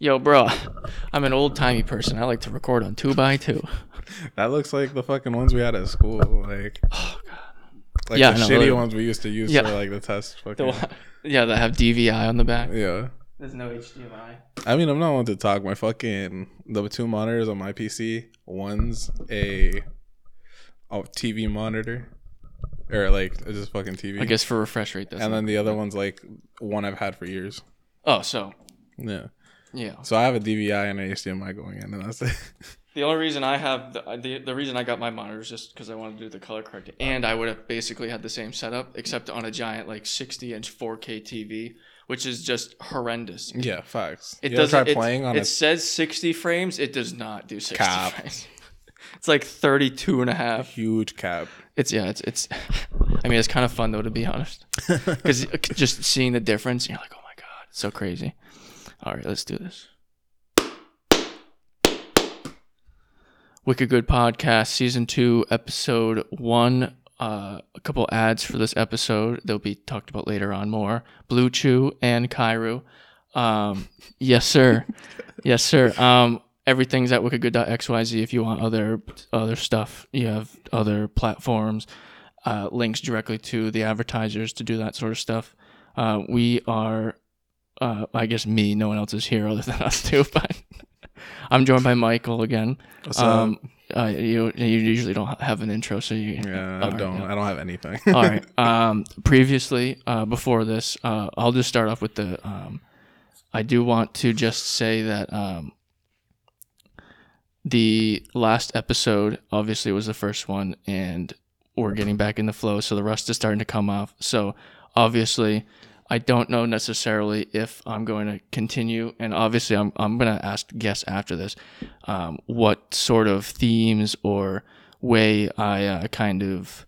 Yo, bro, I'm an old timey person. I like to record on two by two. That looks like the fucking ones we had at school. Like, oh god, like Yeah, the no, shitty literally. ones we used to use Yeah. for like the test. The Fucking, one- yeah, that have DVI on the back. yeah. There's no HDMI. I mean, I'm not one to talk. My fucking the two monitors on my PC. One's a oh, TV monitor, or like it's just fucking TV. I guess for refresh rate, that's and then the other one's like one I've had for years. oh, so Yeah. Yeah. So I have a DVI and an HDMI going in, and that's it. The only reason I have the the, the reason I got my monitor is just because I wanted to do the color correcting, and I would have basically had the same setup except on a giant like 60 inch 4K TV, which is just horrendous. yeah, facts. It you doesn't. try It, playing on it a says 60 frames. It does not do 60 Cap. frames. It's like 32 and a half. huge cap. It's yeah. It's it's. I mean, it's kind of fun though to be honest, because uh, just seeing the difference, you're like, oh my god, it's so crazy. All right, let's do this. Wicked Good Podcast, Season 2, Episode 1. Uh, a couple ads for this episode. They'll be talked about later on more. Blue Chew and Kairu. Um, yes, sir. yes, sir. Um, everything's at wickedgood.xyz if you want other other stuff. You have other platforms, uh, links directly to the advertisers to do that sort of stuff. Uh, we are, uh, I guess me, no one else is here other than us two, but I'm joined by Michael again. So Um, uh, you you usually don't have an intro, so you. yeah, I don't. yeah. I don't have anything. All right. Um, previously, uh, before this, uh, I'll just start off with the. Um, I do want to just say that um, the last episode obviously was the first one, and we're getting back in the flow, so the rust is starting to come off. So obviously, I don't know necessarily if I'm going to continue, and obviously, I'm I'm going to ask guests after this um, what sort of themes or way I uh, kind of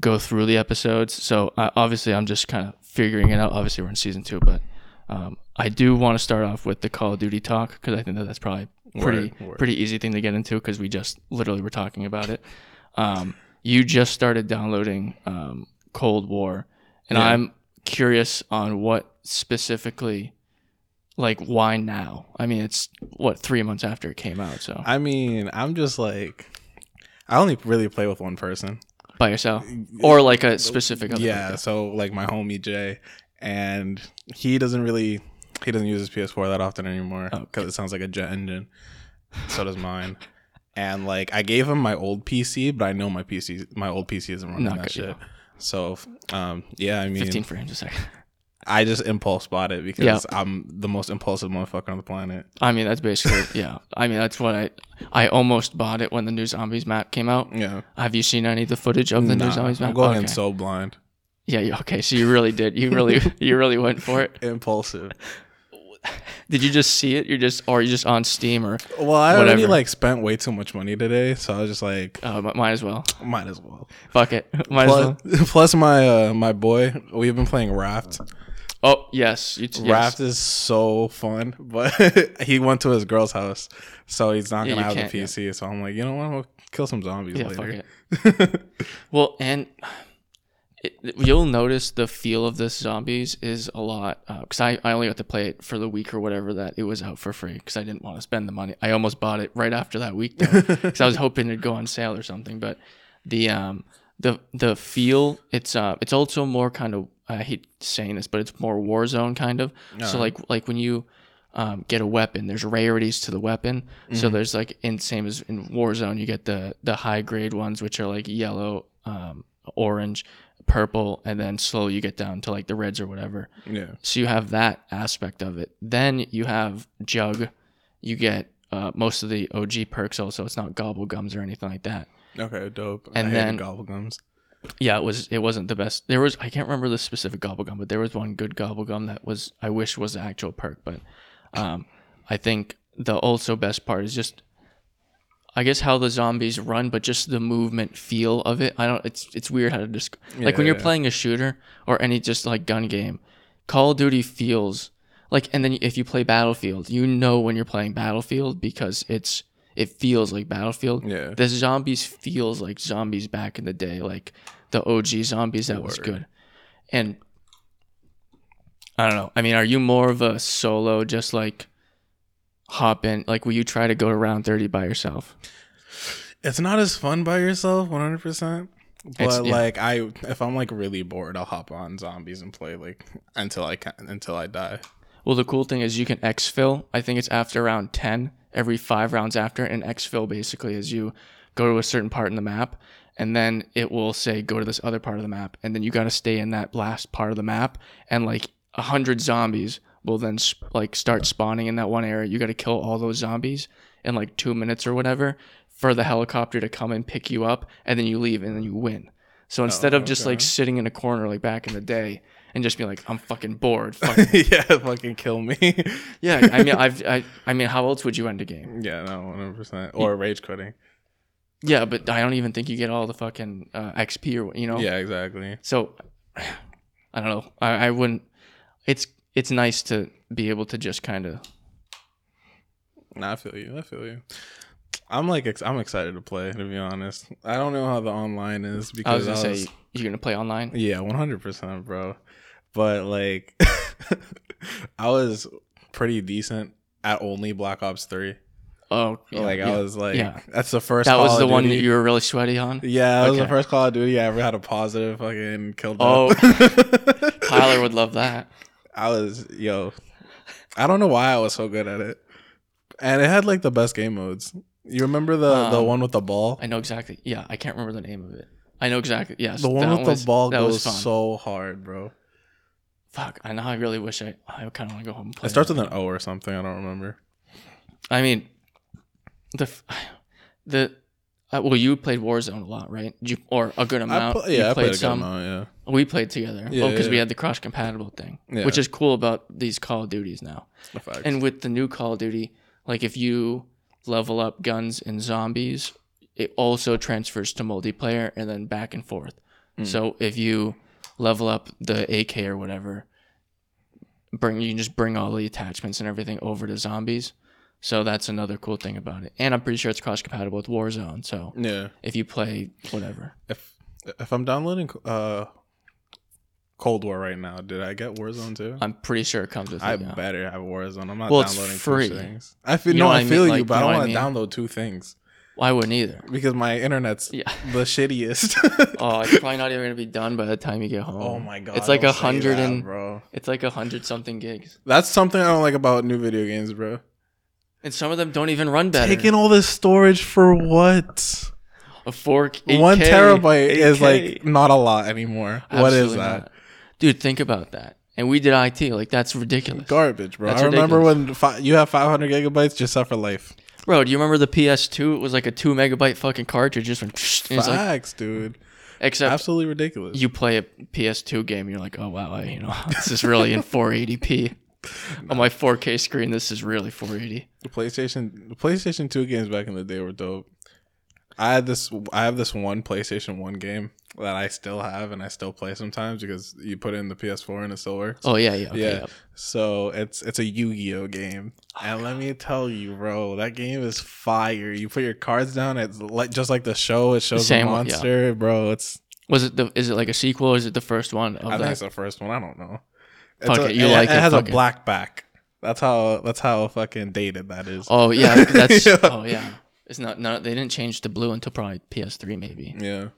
go through the episodes. So uh, obviously, I'm just kind of figuring it out. Obviously, we're in season two, but um, I do want to start off with the Call of Duty talk because I think that that's probably pretty Word, word. pretty easy thing to get into because we just literally were talking about it. Um, you just started downloading um, Cold War, and Yeah. I'm curious on what specifically. Like why now? I mean, it's what three months after it came out. So I mean, I'm just like, I only really play with one person. by yourself, or like a specific other Yeah, so like my homie Jay, and he doesn't really he doesn't use his PS4 that often anymore Oh, because it sounds like a jet engine. So does mine. And like I gave him my old PC, but I know my PC my old PC isn't running Not that shit. So um yeah, I mean 15 frames a second. I just impulse bought it because Yeah. I'm the most impulsive motherfucker on the planet. I mean, that's basically yeah. I mean, that's what I I almost bought it when the new zombies map came out. Yeah. Have you seen any of the footage of the new zombies map? I'm going in so blind. yeah, yeah, okay. So you really did. You really you really went for it. Impulsive. Did you just see it? You're just or you just on Steam or Well, I already like spent way too much money today, so I was just like, uh, might as well. might as well. Fuck it. Might as Plus, well. plus my uh, my boy, we've been playing Raft. Oh yes, you t- yes. Raft is so fun, but he went to his girl's house, so he's not gonna you have the PC. So I'm like, you know what? We'll kill some zombies Yeah, fuck later. it. Well, and it, you'll notice the feel of this zombies is a lot because I, I only got to play it for the week or whatever that it was out for free because I didn't want to spend the money. I almost bought it right after that week because I was hoping it'd go on sale or something. But the um the the feel it's uh it's also more kind of I hate saying this, but it's more Warzone kind of. So Uh-huh. like like when you um, get a weapon. There's rarities to the weapon. Mm-hmm. So there's like in same as in Warzone, you get the the high grade ones, which are like yellow, um, orange, purple, and then slowly you get down to like the reds or whatever. Yeah, So you have that aspect of it. Then you have Jug. You get uh, most of the OG perks also. It's not gobble gums or anything like that. okay, dope. And I then- hated gobblegums. Yeah, it was it wasn't the best. There was I can't remember the specific gobble gum, but there was one good gobble gum that was I wish was the actual perk, but um, I think the also best part is just I guess how the zombies run, but just the movement feel of it. I don't. It's it's weird how to describe. like when Yeah, you're yeah. playing a shooter or any just like gun game, Call of Duty feels like. And then if you play Battlefield, you know when you're playing Battlefield because it's it feels like Battlefield. Yeah. The zombies feels like zombies back in the day, like the OG zombies. That was good. And I don't know. I mean, are you more of a solo, just like hop in? Like, will you try to go to round thirty by yourself? It's not as fun by yourself, one hundred percent. It's- But yeah. like I, if I'm like really bored, I'll hop on zombies and play like until I can until I die. Well, the cool thing is you can exfil. I think it's after round 10, every five rounds after. And exfil basically is you go to a certain part in the map, and then it will say, go to this other part of the map. And then you got to stay in that last part of the map. And like a hundred zombies will then sp- like start spawning in that one area. You got to kill all those zombies in like two minutes or whatever for the helicopter to come and pick you up. And then you leave and then you win. So instead of just like sitting in a corner like back in the day and just be like, I'm fucking bored. Fuck yeah, fucking kill me. yeah, I mean, I've, I, I mean, how else would you end a game? yeah, no, one hundred percent. Or rage quitting. Yeah, but I don't even think you get all the fucking uh, XP or you know. Yeah, exactly. So, I don't know. I, I wouldn't. It's it's nice to be able to just kind of. Nah, I feel you. I feel you. I'm like ex- I'm excited to play. To be honest, I don't know how the online is because I was gonna say you're gonna play online. Yeah, one hundred percent, bro. But like, I was pretty decent at only Black Ops Three. Oh, yeah, like yeah. I was like, yeah. that's the first. That Call was of the one that you were really sweaty on. Yeah, that was the first Call of Duty I ever had a positive fucking kill. Oh. Tyler would love that. I was yo. I don't know why I was so good at it, and it had like the best game modes. You remember the the Um, one with the ball? I know exactly. Yeah, I can't remember the name of it. I know exactly. Yes, The one with was- the ball goes so hard, bro. Fuck, I know. I really wish I. I kind of want to go home. And play It starts with an O or something. I don't remember. I mean, the the uh, well, you played Warzone a lot, right? Did you or a good I amount? pl- You yeah, I played a good some. amount. Yeah. We played together. Yeah, because we yeah. had the cross compatible thing, Yeah. which is cool about these Call of Duties now. And with the new Call of Duty, like if you level up guns and zombies, it also transfers to multiplayer and then back and forth. Mm. So if you level up the AK or whatever, bring you can just bring all the attachments and everything over to zombies. So that's another cool thing about it. And I'm pretty sure it's cross compatible with Warzone. So yeah. if you play whatever. If if I'm downloading uh Cold War right now, did I get Warzone too? I'm pretty sure it comes with I it. yeah. better have Warzone. I'm not Well, downloading free. two things. I feel You no, know what I I mean? feel you, Like, but you I know I want to download two things I wouldn't either. because my internet's Yeah. the shittiest. Oh, it's probably not even gonna be done by the time you get home. oh my god, It's like a hundred and bro. it's like a hundred something gigs, That's something I don't like about new video games, bro. And some of them don't even run better. Taking all this storage for what? a fork, One terabyte is 8K. like not a lot anymore. what is that? not. dude? Think about that. And we did IT. Like that's ridiculous, Garbage, bro. That's I remember ridiculous. when fi- you have 500 gigabytes just set for life. bro. Do you remember the PS2? It was like a two megabyte fucking cartridge. Just went. it's like, Facts, dude. except Absolutely ridiculous. you play a PS2 game, you're like, oh wow, I, you know, this is really in 480p. On my 4K screen, this is really 480. The PlayStation, the PlayStation Two games back in the day were dope. I had this. I have this one PlayStation One game that I still have and I still play sometimes because you put it in the PS4 and it still works. Oh yeah, yeah, okay, yeah. yep. So it's it's a Yu-Gi-Oh game, oh, and let me tell you, bro, that game is fire. You put your cards down, it's like just like the show. It shows Same the one, yeah. monster, bro. It's Was it the? Is it like a sequel? or Is it the first one of I think it's the first one. I don't know. Fuck a- it, you like it. it, has a it. black back. That's how. That's how fucking dated that is. Oh yeah, that's. Yeah. Oh yeah, it's not. No, they didn't change to blue until probably PS3 maybe. Yeah.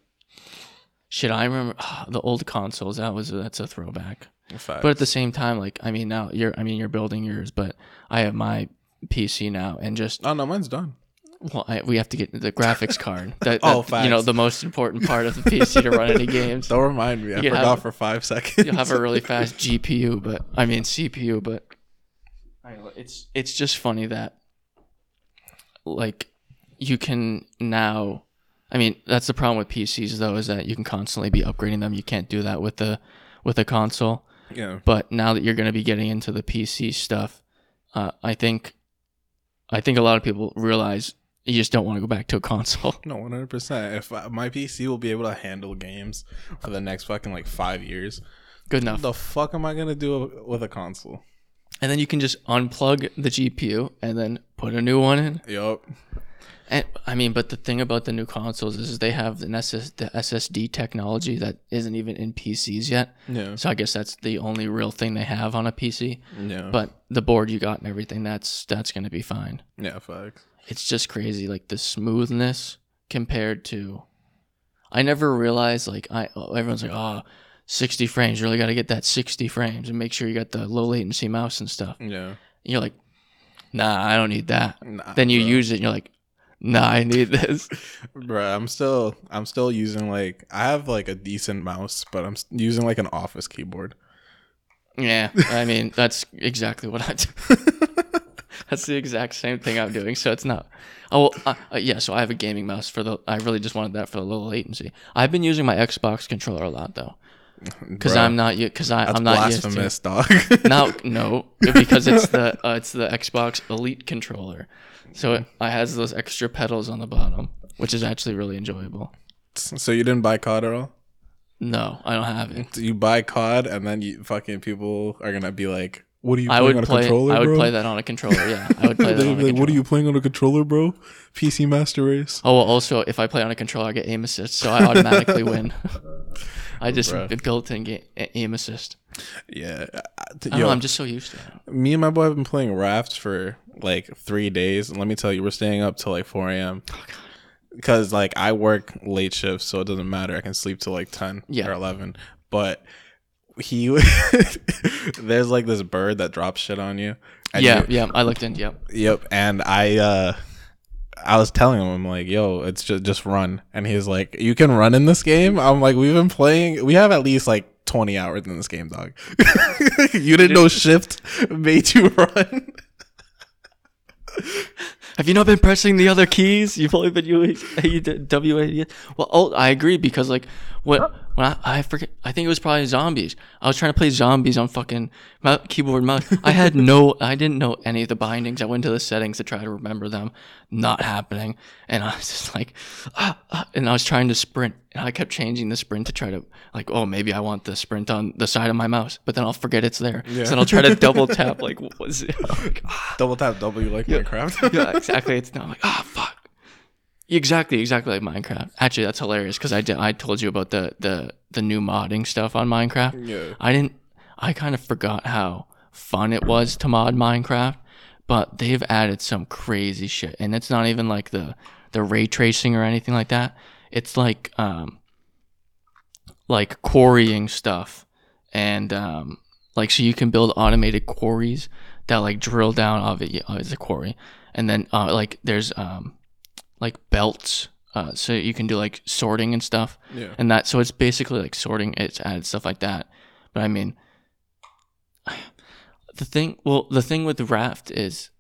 Shit, I remember the old consoles. That was that's a throwback. Facts. But at the same time, like I mean, now you're. I mean, you're building yours, but I have my PC now, and just oh no, mine's done. Well, I, we have to get the graphics card. That, Oh, that, you know, the most important part of the PC to run any games. Don't remind me. I You forgot have- for five seconds. You'll have a really fast GPU, but I mean CPU, but I don't know, it's it's just funny that like you can now I mean, that's the problem with PCs though, is that you can constantly be upgrading them. You can't do that with the with a console. yeah. But now that you're going to be getting into the PC stuff, uh, I think I think a lot of people realize you just don't want to go back to a console. No, one hundred percent. If I, my PC will be able to handle games for the next fucking like five years, Good enough. what the fuck am I gonna do with a console? And then you can just unplug the GPU and then put a new one in. Yup. And, I mean, but the thing about the new consoles is they have an SS, the SSD technology that isn't even in PCs yet. Yeah. So I guess that's the only real thing they have on a PC. Yeah. But the board you got and everything, that's that's gonna be fine. yeah, facts. It's just crazy, like the smoothness compared to. I never realized like I oh, everyone's like oh. 60 frames, you really got to get that 60 frames and make sure you got the low latency mouse and stuff. And Yeah. you're like, nah, I don't need that. Nah, Then you bro. use it and you're like, nah, I need this. bro, I'm still I'm still using like I have like a decent mouse, but I'm using like an office keyboard. Yeah, I mean that's exactly what I do. that's the exact same thing I'm doing. So it's not. Oh uh, uh, yeah. So I have a gaming mouse for the. I really just wanted that for the low latency. I've been using my Xbox controller a lot though, because I'm not because I I'm not used blasphemous, to. dog. No, no, because it's the uh, it's the Xbox Elite controller, so it, it has those extra pedals on the bottom, which is actually really enjoyable. so you didn't buy COD at all? No, I don't have it. You buy COD and then you fucking people are gonna be like, "What are you I playing would on a play. controller, I would bro?" play that on a controller. Yeah, I would play that They'd on a be like, controller. "What are you playing on a controller, bro? PC Master Race." Oh, well, also, if I play on a controller, I get aim assist, so I automatically win. I just Bruh. built in ga- aim assist. Yeah, I- I don't yo, know, I'm just so used to it. me and my boy have been playing rafts for like three days, and let me tell you, we're staying up till like four a.m. Oh, Because like I work late shifts, so it doesn't matter. I can sleep till like ten Yeah. or eleven. But he, there's like this bird that drops shit on you. and Yeah, you- yeah, I looked in. Yep. Yep. And I uh I was telling him, I'm like, yo, it's just just run. And he's like, You can run in this game? I'm like, we've been playing we have at least like twenty hours in this game, dog. you didn't know shift made you run. Have you not been pressing the other keys? You've only been using W A. Well, oh, I agree because like when when I, I forget, I think it was probably zombies. I was trying to play zombies on fucking mou- keyboard mouse. I had no, I didn't know any of the bindings. I went to the settings to try to remember them. Not happening, and I was just like, ah, ah, and I was trying to sprint, and I kept changing the sprint to try to like, oh, maybe I want the sprint on the side of my mouse, but then I'll forget it's there. So then I'll try to double tap like, what was it? Like, Double tap W like Minecraft. yeah, exactly. It's not like, ah, fuck. Exactly, exactly like Minecraft. Actually, that's hilarious because I did. I told you about the the the new modding stuff on Minecraft. Yeah. I didn't. I kind of forgot how fun it was to mod Minecraft, but they've added some crazy shit, and it's not even like the the ray tracing or anything like that. It's like um like quarrying stuff, and um like so you can build automated quarries that like drill down of it. Yeah, it's a quarry, and then uh like there's um like belts. Uh, so you can do like sorting and stuff Yeah. and that so it's basically like sorting it's added stuff like that but i mean the thing well the thing with raft is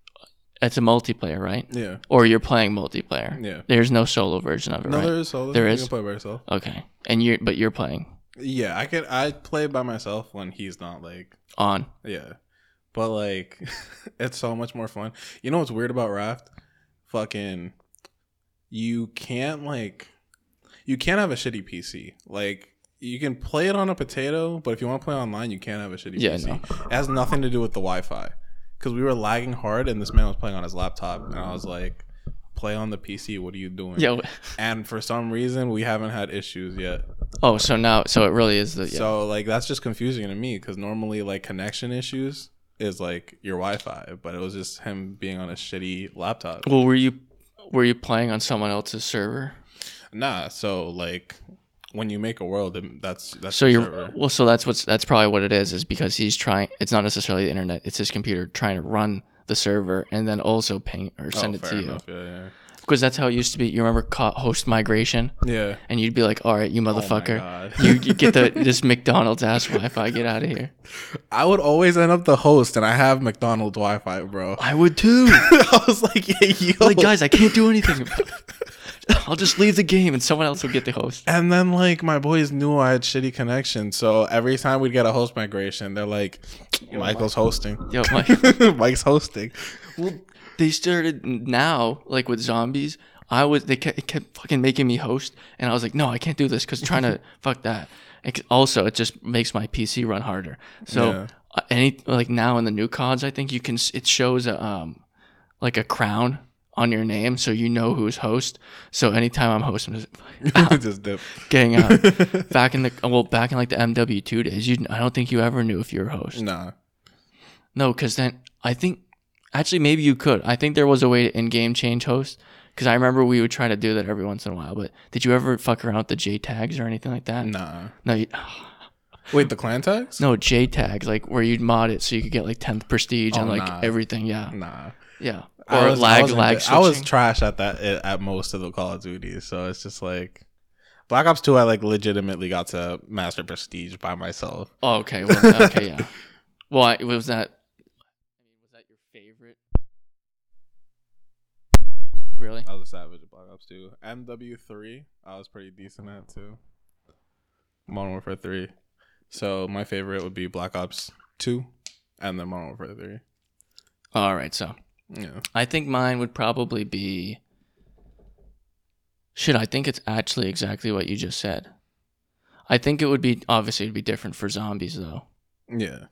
it's a multiplayer right Yeah. or you're playing multiplayer Yeah. there's no solo version of it No, right there is solo. There you is? can play by yourself. okay and you're but you're playing Yeah, I could I play by myself when he's not like on Yeah. But like it's so much more fun. You know what's weird about Raft? Fucking you can't like you can't have a shitty PC. Like you can play it on a potato, but if you want to play online, you can't have a shitty Yeah, PC. no. It has nothing to do with the Wi-Fi. Cuz we were lagging hard and this man was playing on his laptop and I was like play on the PC, what are you doing? yeah And for some reason, we haven't had issues yet. oh so now so it really is the yeah. So like that's just confusing to me because normally like connection issues is like your Wi-Fi, but it was just him being on a shitty laptop. well were you were you playing on someone else's server Nah, so like when you make a world, that's that's so you're server. well so that's what's that's probably what it is is because he's trying it's not necessarily the internet it's his computer trying to run the server and then also ping or oh, send oh, it to you enough. Yeah, because that's how it used to be. You remember co- host migration, yeah. and you'd be like, "All right, you oh motherfucker, Oh you, you get the this McDonald's ass Wi-Fi, get out of here." I would always end up the host, and I have McDonald's Wi-Fi, bro. I would too. I was like, yeah, yo. like, guys, I can't do anything. I'll just leave the game, and someone else will get the host. And then like my boys knew I had shitty connection, so every time we'd get a host migration, they're like, "Michael's hosting." Yo, my, Mike's hosting. well, they started now, like with zombies. I was they kept, it kept fucking making me host, and I was like, "No, I can't do this because trying to fuck that." C- also, it just makes my PC run harder. So Yeah. uh, any like now in the new CODs, I think you can it shows a um like a crown on your name, so you know who's host. So anytime I'm hosting, I'm just getting out. back in the well, back in like the MW2 days, you I don't think you ever knew if you were host. Nah. No, because then I think actually maybe you could. I think there was a way to in-game change host. Because I remember we would try to do that every once in a while. But did you ever fuck around with the JTAGs or anything like that? Nah. No, you, Wait, the clan tags? no JTAGs like where you'd mod it so you could get like 10th prestige Oh, and like nah. everything. Yeah, Nah. yeah. I Or was, lag I was, lag. I was trash at that at most of the Call of Duty, so it's just like Black Ops Two. I like legitimately got to master prestige by myself. Oh, okay. Well, okay, yeah. Well, I, was that was that your favorite? Really? I was a savage at Black Ops Two. MW Three, I was pretty decent at too. Modern Warfare Three. So my favorite would be Black Ops Two, and then Modern Warfare Three. All right. So Yeah. I think mine would probably be. Shit, I think it's actually exactly what you just said. I think it would be obviously it'd be different for zombies though. Yeah.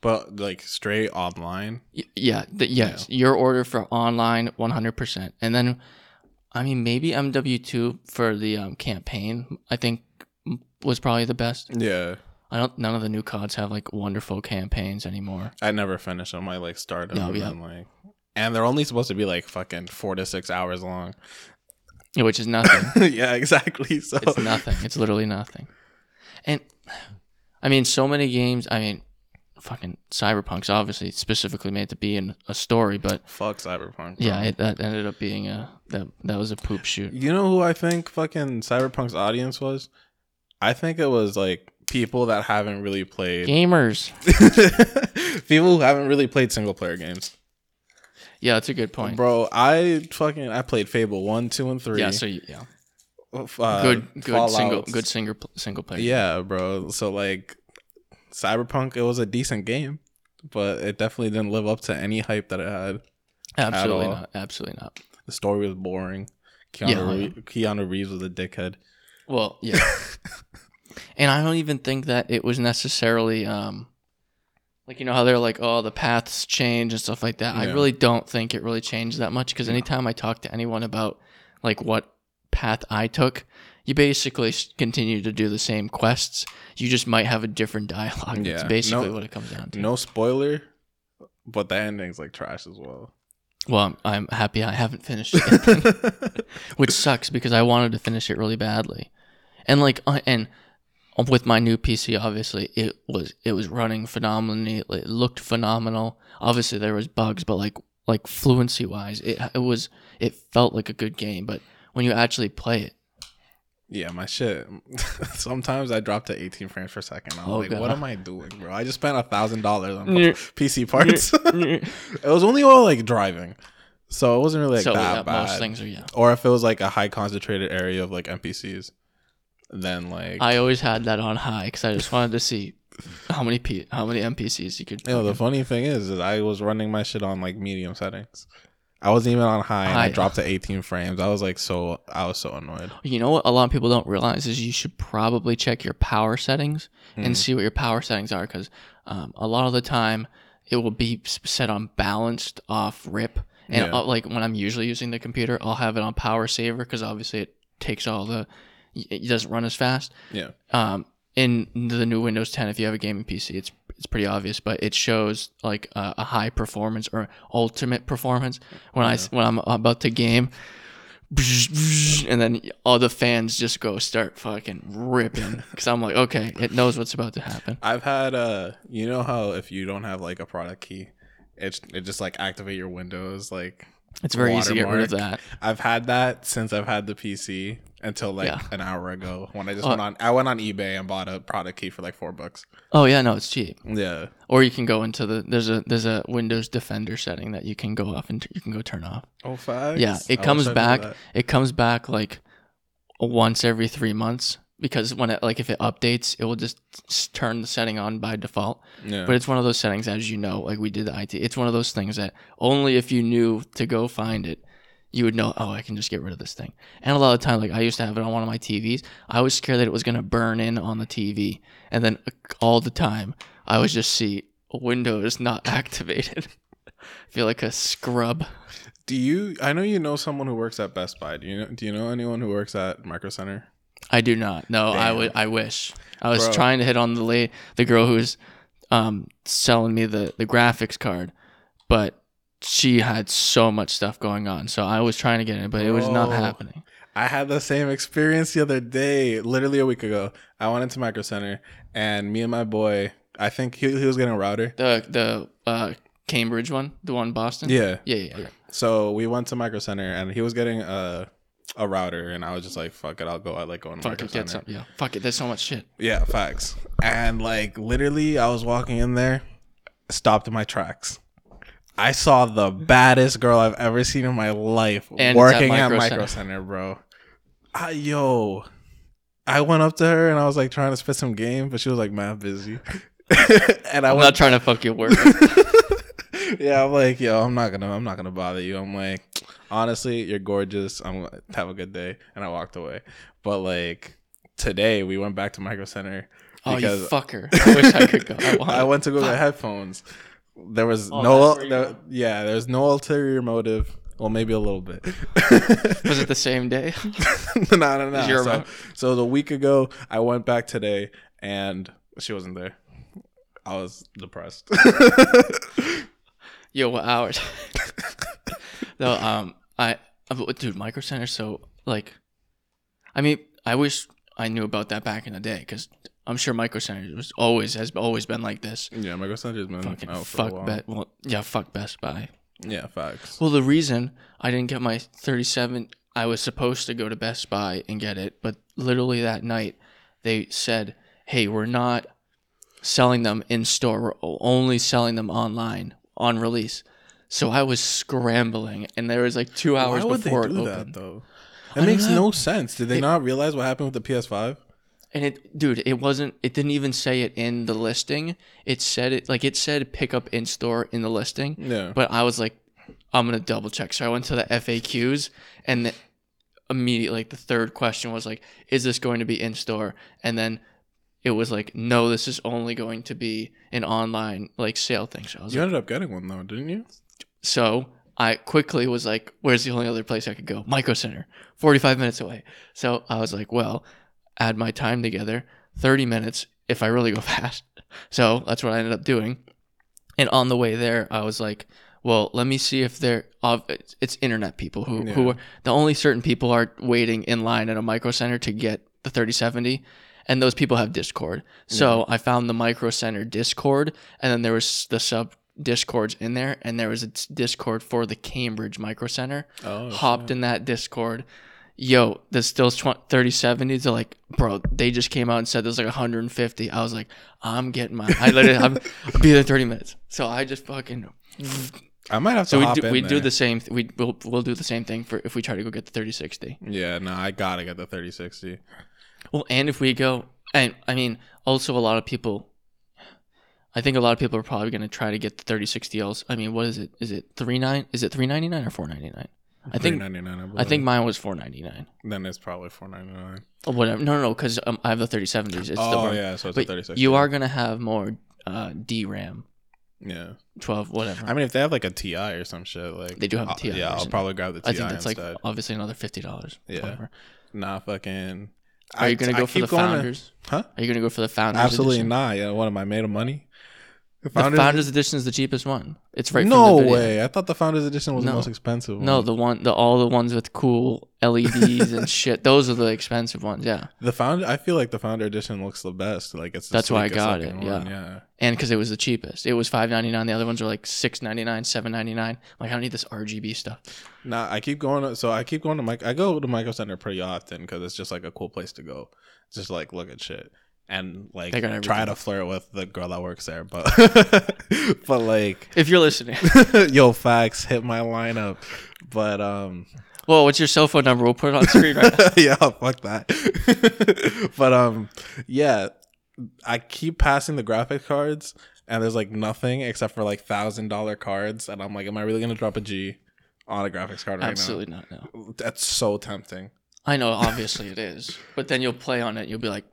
But like straight online. Y- yeah, yes, your order for online 100%. And then I mean maybe MW2 for the um, campaign I think was probably the best. Yeah. I don't none of the new CODs have like wonderful campaigns anymore. I never finished them. I like started No, them yeah. and like and they're only supposed to be like fucking four to six hours long. Yeah, which is nothing. yeah, exactly. So it's nothing. It's literally nothing. And I mean, so many games. I mean, fucking Cyberpunk's obviously specifically made to be in a story, but fuck Cyberpunk. yeah, it, that ended up being a that that was a poop shoot. You know who I think fucking Cyberpunk's audience was? I think it was like people that haven't really played Gamers. people who haven't really played single player games. Yeah, that's a good point. Bro, I fucking I played Fable 1, 2 and 3. Yeah, so you, yeah, uh, good, good single, good single single player. Yeah, bro. So like Cyberpunk it was a decent game, but it definitely didn't live up to any hype that it had. absolutely not. Absolutely not. The story was boring. Keanu, Yeah, Ree- Keanu Reeves was a dickhead. Well, yeah. and I don't even think that it was necessarily um like you know how they're like oh the paths change and stuff like that. I really don't think it really changed that much because anytime I talk to anyone about like what path I took, you basically continue to do the same quests. You just might have a different dialogue. That's Yeah. basically No- what it comes down to. No spoiler, but the ending's like trash as well. Well, I'm, I'm happy I haven't finished it, which sucks because I wanted to finish it really badly, and like uh, and with my new PC, obviously it was it was running phenomenally. It looked phenomenal. Obviously there was bugs, but like like fluency wise, it it was it felt like a good game. But when you actually play it, Yeah, my shit. Sometimes I drop to 18 frames per second. I'm Oh, like, God. what am I doing, bro? I just spent a thousand dollars on PC parts. it was only all like driving, so it wasn't really like so that yeah, bad. most things are yeah. Or if it was like a high concentrated area of like NPCs, then like I always had that on high because I just wanted to see how many P- how many NPCs you could. You know, the funny thing is, is I was running my shit on like medium settings. I wasn't even on high, and I High. dropped to 18 frames. I was like, so I was so annoyed. You know what a lot of people don't realize is you should probably check your power settings Hmm. and see what your power settings are because um, a lot of the time it will be set on balanced off rip. And Yeah. uh, like when I'm usually using the computer, I'll have it on power saver because obviously it takes all the, it doesn't run as fast. Yeah, Um, in the new Windows 10, if you have a gaming PC, it's it's pretty obvious, but it shows like a, a high performance or ultimate performance when I s when I'm about to game, and then all the fans just go start fucking ripping because I'm like, okay, it knows what's about to happen. I've had uh, you know how if you don't have like a product key, it's it just like activate your Windows like. It's very easy to get rid of that. I've had that since I've had the PC until like Yeah. an hour ago when I just Oh. went on. I went on eBay and bought a product key for like four bucks. Oh yeah, no, it's cheap. Yeah, Or you can go into the there's a there's a Windows Defender setting that you can go off and you can go turn off. oh five. Yeah, it comes back. It comes back like once every three months because when it like if it updates, it will just turn the setting on by default. Yeah, But it's one of those settings, as you know, like we did the IT. It's one of those things that only if you knew to go find it, you would know. Oh, I can just get rid of this thing. And a lot of the time, like I used to have it on one of my TVs. I was scared that it was gonna burn in on the TV, and then uh, all the time I would just see Windows not activated. feel like a scrub. Do you? I know you know someone who works at Best Buy. Do you know? Do you know anyone who works at Micro Center? I do not. No, I would. I wish. I was Bro. trying to hit on the la- the girl who's um, selling me the the graphics card, but she had so much stuff going on. So I was trying to get it, but it was not Bro. happening. I had the same experience the other day, literally a week ago. I went into Micro Center, and me and my boy, I think he, he was getting a router. The the uh, Cambridge one, the one in Boston. Yeah. yeah, yeah. yeah. So we went to Micro Center, and he was getting a a router, and I was just like, "Fuck it, I'll go." I like going to Fuck Micro it, Center. some. Yeah, fuck it. There's so much shit. Yeah, facts. And like literally, I was walking in there, stopped in my tracks. I saw the baddest girl I've ever seen in my life And it's at working at Micro Micro, Center. Center, bro. Ah, yo, I went up to her and I was like trying to spit some game, but she was like mad busy. and I I'm went not trying to fuck your work. yeah, I'm like, yo, I'm not gonna, I'm not gonna bother you. I'm like, honestly, you're gorgeous. I'm gonna have a good day, and I walked away. But like today, we went back to Micro Center oh, you fucker. I wish I could go. I, I went to go get headphones. There was Oh, no, there- yeah, there's no ulterior motive. Well, maybe a little bit. Was it the same day? no, no, no. So, so the week ago, I went back today, and she wasn't there. I was depressed. Yo, what hours? no, um, I, I- dude, Micro Center. So like, I mean, I wish I knew about that back in the day because I'm sure Micro Center was always has always been like this. yeah, Micro Center's been Fucking out for a fuck while. bet. Well, yeah, fuck Best Buy. Yeah, facts. Well, the reason I didn't get my 37, I was supposed to go to Best Buy and get it, but literally that night they said, "Hey, we're not selling them in store. We're only selling them online on release." So I was scrambling, and there was like two hours Why would they before do it that opened. though? That makes no sense. Did they not realize what happened with the PS5? And it, dude, it wasn't. It didn't even say it in the listing. It said it like it said pick up in store in the listing. Yeah. But I was like, I'm gonna double check. So I went to the FAQs, and the, immediately, like the third question was like, is this going to be in store? And then it was like, no, this is only going to be an online like sale thing. So I was you like, ended up getting one though, didn't you? so I quickly was like, where's the only other place I could go? Micro Center, 45 minutes away. So I was like, well, add my time together, 30 minutes if I really go fast. So that's what I ended up doing. And on the way there, I was like, well, let me see if they're of it's, internet people who who are the only certain people are waiting in line at a micro center to get the 3070 and those people have Discord. So I found the micro center Discord and then there was the sub Discords in there and there was a Discord for the Cambridge Micro Center. Oh, Hopped in that Discord. Yo, there's still 3070s. They're like, bro, they just came out and said there's like 150. I was like, I'm getting my, I literally, I'm, I'll be there 30 minutes. So I just fucking I might have to so we do, we do the same. Th- we we'll, we'll do the same thing for if we try to go get the thirty sixty. Yeah, no, I gotta get the 3060. Well, and if we go, and I mean, also a lot of people. I think a lot of people are probably going to try to get the thirty sixty Ls. I mean, what is it? Is it three nine? Is it three ninety nine or four ninety nine? I think 399. I think mine was four ninety nine. then it's probably 499. Or whatever. No, no, no, because um, I have the thirty seventies. It's the Oh one. yeah, so it's a But 3060. you are going to have more uh, DRAM, Yeah. twelve, whatever. I mean, if they have like a Ti or some shit, like They do have a I'll- TI Yeah, I'll probably grab the Ti I think that's like obviously another fifty dollars. Yeah. Nah, fucking. Are you going to go for the founders? Huh? Are you going to go for the founders? Absolutely edition? not. Yeah, what am I made of money? The The Founders Edition is the cheapest one. It's right no way. I thought the Founders Edition was No. the most expensive. No, one. the one, the all the ones with cool LEDs and shit. Those are the expensive ones. Yeah, the founder. I feel like the Founder Edition looks the best. Like it's. The That's why I got it, one, yeah. yeah. and because it was the cheapest, it was five ninety nine. The other ones were like six ninety nine, seven ninety nine. Like I don't need this RGB stuff. Nah, I keep going. To, so I keep going to Mike. I go to Micro Center pretty often because it's just like a cool place to go. Just like look at shit and like try everything. to flirt with the girl that works there. But but like, If you're listening, yo, facts hit my lineup. But um, well, what's your cell phone number? We'll put it on screen right now. yeah, fuck that. but um, yeah, I keep passing the graphic cards, and there's like nothing except for like thousand dollar cards, and I'm like, am I really gonna drop a G on a graphics card right now? Absolutely not. No, now? That's so tempting. I know. Obviously it is, but then you'll play on it. You'll be like,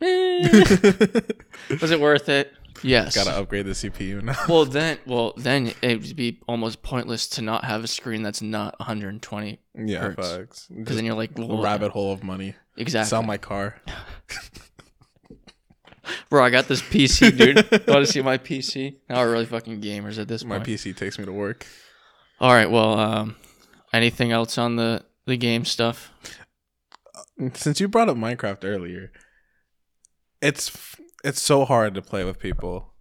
was it worth it? Yes. Gotta upgrade the CPU now. well then, well then it would be almost pointless to not have a screen that's not 120 yeah, because then you're like, a well, rabbit hole of money. Exactly. Sell my car. Bro, I got this PC, dude. Want to see my PC? Now we're really fucking gamers at this My point. My PC takes me to work. All right. Well, um, anything else on the the game stuff? Since you brought up Minecraft earlier, it's it's so hard to play with people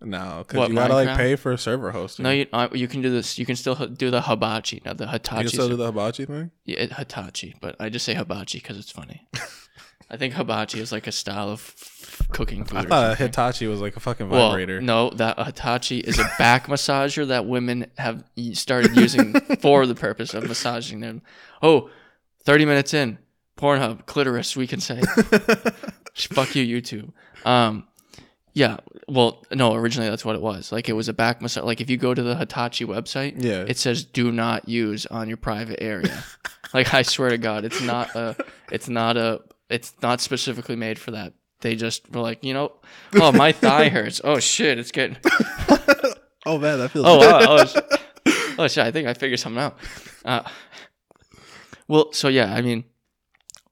now because you gotta like pay for a server hosting. No, you uh, you can do this. You can still h- do the hibachi, not the you Hitachi. can still do the hibachi thing. Yeah, it- Hitachi, but I just say hibachi because it's funny. I think hibachi is like a style of f- cooking food. I or thought something. Hitachi was like a fucking Well, vibrator. no, that Hitachi is a back massager that women have y- started using for the purpose of massaging them. Oh, 30 minutes in, Pornhub, clitoris, we can say. Fuck you, YouTube. Um, yeah, well, no, originally that's what it was. Like it was a back massage. Like if you go to the Hitachi website, Yeah. it says "do not use on your private area." like I swear to God, it's not a, it's not a, it's not specifically made for that. They just were like, you know, oh my thigh hurts. Oh shit, it's getting. oh man, that feels. Oh wow. Oh, sh- oh shit, I think I figured something out. Uh, well, so yeah, I mean,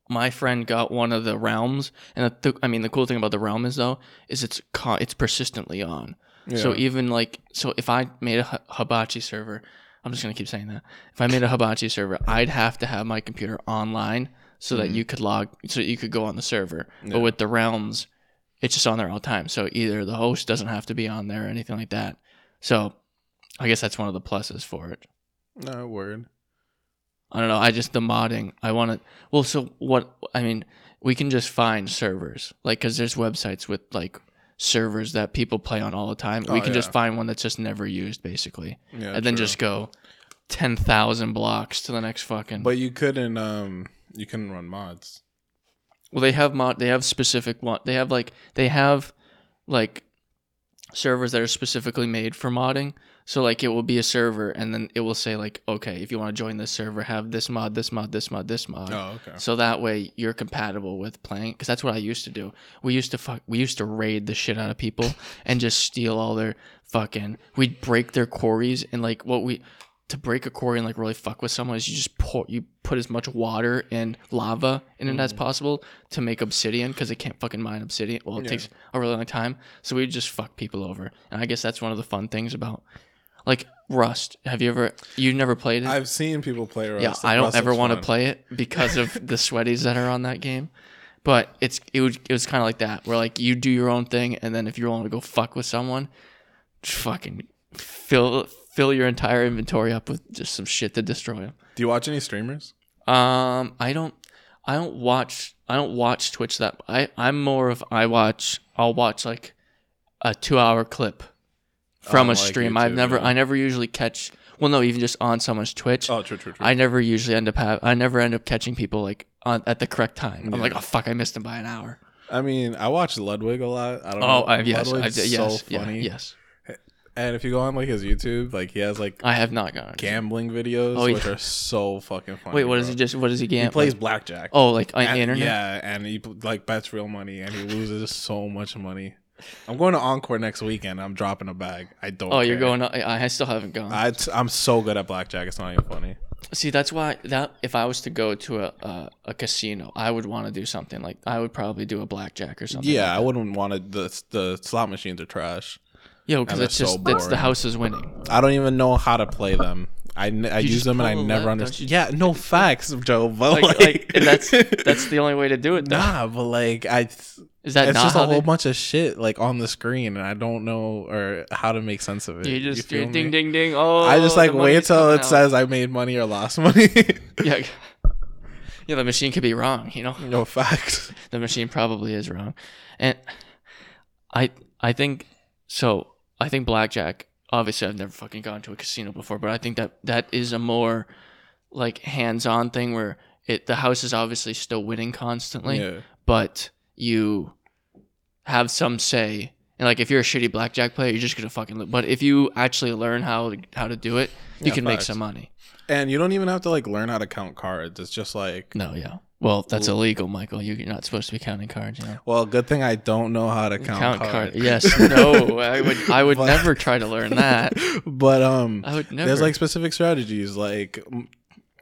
my friend got one of the realms, and the, I mean, the cool thing about the realm is though, is it's con- it's persistently on. So even like, so if I made a hi- hibachi server, I'm just gonna keep saying that. If I made a hibachi server, I'd have to have my computer online so that you could log, so that you could go on the server. But Mm-hmm. With the realms, it's just on there all the time. So either the host doesn't have to be on there or anything like that. So I guess that's one of the pluses for it. no word. I don't know. I just the modding. I want to. Well, so what? I mean, we can just find servers, like, because there's websites with like servers that people play on all the time. we Oh, can just find one that's just never used, basically, Yeah, and then true. just go ten thousand blocks to the next fucking. But you couldn't um you couldn't run mods. well, they have mod. They have specific one. They have like they have like servers that are specifically made for modding. So like it will be a server, and then it will say like, okay, if you want to join this server, have this mod, this mod, this mod, this mod. Oh, okay. So that way you're compatible with playing because that's what I used to do. We used to fuck. We used to raid the shit out of people and just steal all their fucking. We'd break their quarries and like what we to break a quarry and like really fuck with someone is you just pour you put as much water and lava in it as mm. possible to make obsidian because they can't fucking mine obsidian. Well, it Yeah. takes a really long time. So we just fuck people over, and I guess that's one of the fun things about like Rust. Have you ever? You never played it? I've seen people play Rust. Yeah, I don't Rust ever want to play it because of the sweaties that are on that game. But it's it would it was kind of like that where like you do your own thing and then if you want to go fuck with someone, just fucking fill fill your entire inventory up with just some shit to destroy them. Do you watch any streamers? Um, I don't I don't watch I don't watch Twitch that I I'm more of I watch I'll watch like a 2-hour clip from Oh, a like stream. I've never yeah. I never usually catch well no, even just on someone's Twitch. Oh, true, true, true. I never usually end up have I never end up catching people like on at the correct time. I'm Yeah. like, oh fuck, I missed him by an hour. I mean, I watch Ludwig a lot. I don't Oh, know. I, yes, I, Ludwig's yes, so yeah, funny. yes. And if you go on like his YouTube, like he has like I have not gone. gambling videos, Oh, which are so fucking funny. Wait, what does bro. he just? What does he gamble? He gamble? plays blackjack. oh, like on And- the internet. Yeah, and he like bets real money, and he loses so much money. I'm going to Encore next weekend. I'm dropping a bag. I don't. Oh, you're care. going. I, I still haven't gone. I, I'm so good at blackjack. It's not even funny. See, that's why that if I was to go to a a, a casino, I would want to do something like I would probably do a blackjack or something. Yeah, I wouldn't want to. The the slot machines are trash. yo, because it's just so that's the house is winning. I don't even know how to play them. I, I use them and I never understand. Yeah, no facts, Joe. But Like, like, like that's that's the only way to do it. Though. nah. But like, I Is that it's not just a whole they, bunch of shit like on the screen, and I don't know or how to make sense of it. you just you ding ding ding? Oh, I just like wait till it out. says I made money or lost money. yeah. Yeah, the machine could be wrong. You know. no facts. the machine probably is wrong and i i think so i think blackjack obviously i've never fucking gone to a casino before but i think that that is a more like hands-on thing where it the house is obviously still winning constantly Yeah. but you have some say and like if you're a shitty blackjack player you're just gonna fucking lo- but if you actually learn how to, how to do it you Yeah, can make some money And you don't even have to like learn how to count cards. It's just like no yeah Well, that's illegal, Michael. You're not supposed to be counting cards. You know. Well, good thing I don't know how to count, Count cards. card. Yes. No. I would. I would But- never try to learn that. but um, I would never. there's like specific strategies. Like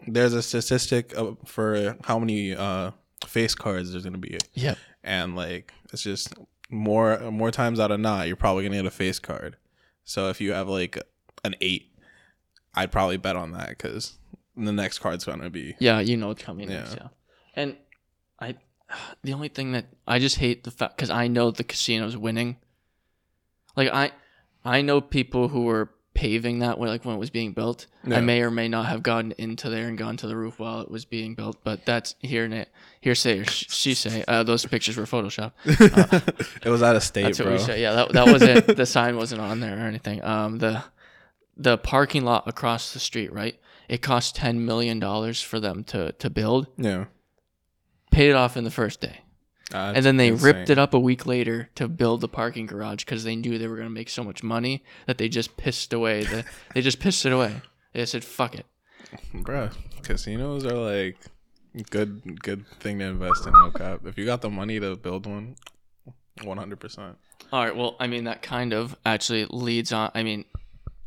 there's a statistic for how many uh face cards there's gonna be, Yep. and like it's just more more times out of not, you're probably gonna get a face card. So if you have like an eight, I'd probably bet on that because the next card's gonna be Yeah, you know it's coming Yeah. next. Yeah. And I, the only thing that I just hate the fact because I know the casino's winning. Like I, I know people who were paving that way, like when it was being built. Yeah. I may or may not have gotten into there and gone to the roof while it was being built, but that's here and it. Hearsay or sh- she say. Uh, those pictures were photoshopped. it was out of state, That's what bro. we. Yeah, that, that was it. the sign wasn't on there or anything. Um, the the parking lot across the street, right? It cost ten million dollars for them to to build. Yeah, Paid it off in the first day, Uh, and then they it's ripped it up a week later to build the parking garage because they knew they were gonna make so much money that they just pissed away. The they just pissed it away. They said, "Fuck it." Bruh, casinos are like good good thing to invest in. No cap. If you got the money to build one, one hundred percent. All right. Well, I mean that kind of actually leads on. I mean,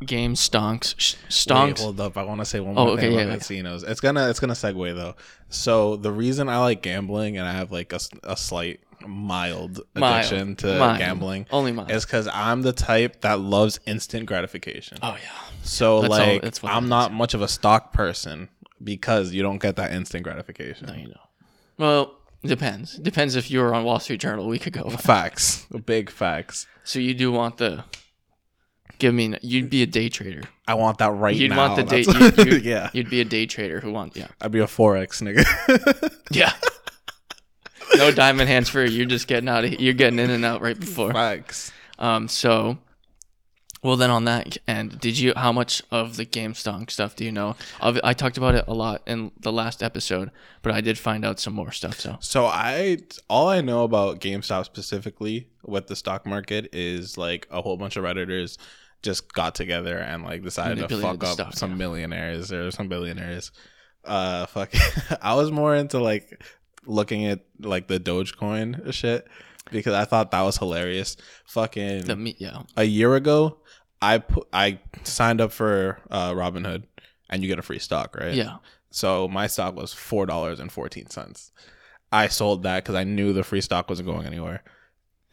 game stonks. Sh- Stonks. hold up. I want to say one oh, more okay, thing yeah, about yeah. casinos. It's gonna it's gonna segue though. So the reason I like gambling and I have like a, a slight mild Mild. addiction to Mild. gambling Only mine. is because I'm the type that loves instant gratification. oh yeah. so that's all- like that's I'm not much of a stock person because you don't get that instant gratification. No, you know. Well, depends. Depends if you were on Wall Street Journal a week ago. Facts, big facts. So you do want the. Give me. You'd be a day trader. I want that right You'd now. want the day. You'd, you'd, yeah, You'd be a day trader who wants. Yeah. I'd be a forex nigga. Yeah. no diamond hands for you. You're just getting out of. You're getting in and out right before. Facts. Um. So. Well, then on that end, did you? How much of the GameStop stuff do you know? Of- I talked about it a lot in the last episode, but I did find out some more stuff. So So I all I know about GameStop specifically with the stock market is like a whole bunch of redditors just got together and like decided to fuck up stock, some yeah. millionaires or some billionaires. Uh, fuck. I was more into like looking at like the Dogecoin shit because I thought that was hilarious. Fucking the yeah. a year ago, I put I signed up for uh, Robinhood and you get a free stock, right? Yeah. So my stock was four dollars and fourteen cents. I sold that because I knew the free stock wasn't going anywhere.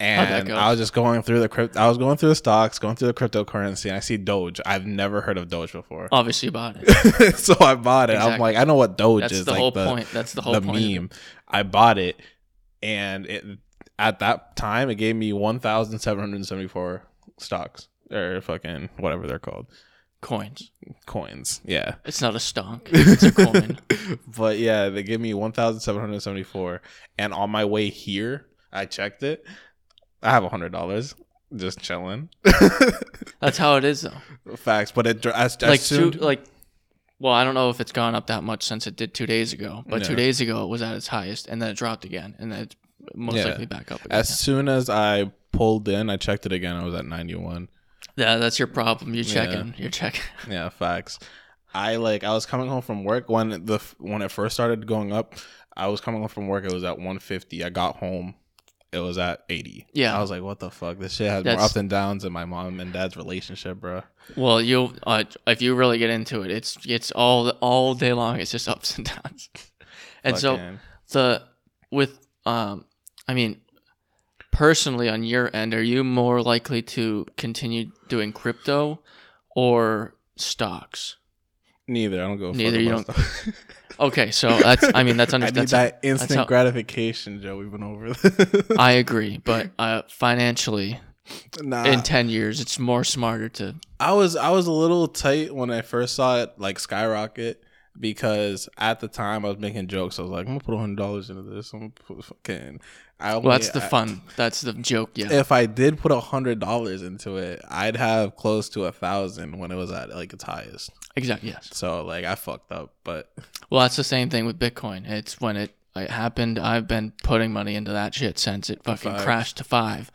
And? I was just going through the crypt. I was going through the stocks, going through the cryptocurrency, and I see Doge. I've never heard of Doge before, Obviously bought it. so I bought it. I'm like, I know what Doge That's is. That's the like whole the, point. That's the whole the point. meme. I bought it, and it at that time it gave me one thousand seven hundred seventy four stocks or fucking whatever they're called Coins. coins. Yeah. It's not a stonk. It's a coin. but yeah, they gave me 1774 and on my way here, I checked it. I have a $100 just chilling. That's how it is though. Facts, but it I, I like two like well, I don't know if it's gone up that much since it did two days ago, but two days ago it was at its highest and then it dropped again and then it's most Yeah. likely back up again. as soon as I pulled in, I checked it again. I was at 91. yeah, that's your problem. You're Yeah. checking. You're checking. Yeah, facts. I like I was coming home from work when the when it first started going up. I was coming home from work. It was at 150. I got home. It was at 80. Yeah. I was like, what the fuck? This shit has more ups and downs in my mom and dad's relationship, bro. Well, you'll uh, if you really get into it, it's it's all all day long. It's just ups and downs. and so the with um i mean personally on your end are you more likely to continue doing crypto or stocks neither. I don't go. Neither, you don't. okay so that's i mean that's I under, need that's that instant how- gratification, Joe. We've been over. this. i agree but uh financially nah, in 10 years it's more smarter to I was I was a little tight when I first saw it like skyrocket because at the time I was making jokes. I was like, I'm gonna put hundred dollars into this. I'm gonna put fucking. I only, well that's the I- fun. That's the joke yeah. If I did put a hundred dollars into it, I'd have close to a thousand when it was at like its highest. exactly yes. So like I fucked up, but well that's the same thing with bitcoin. It's when it it happened i've been putting money into that shit since it fucking Facts. crashed to five.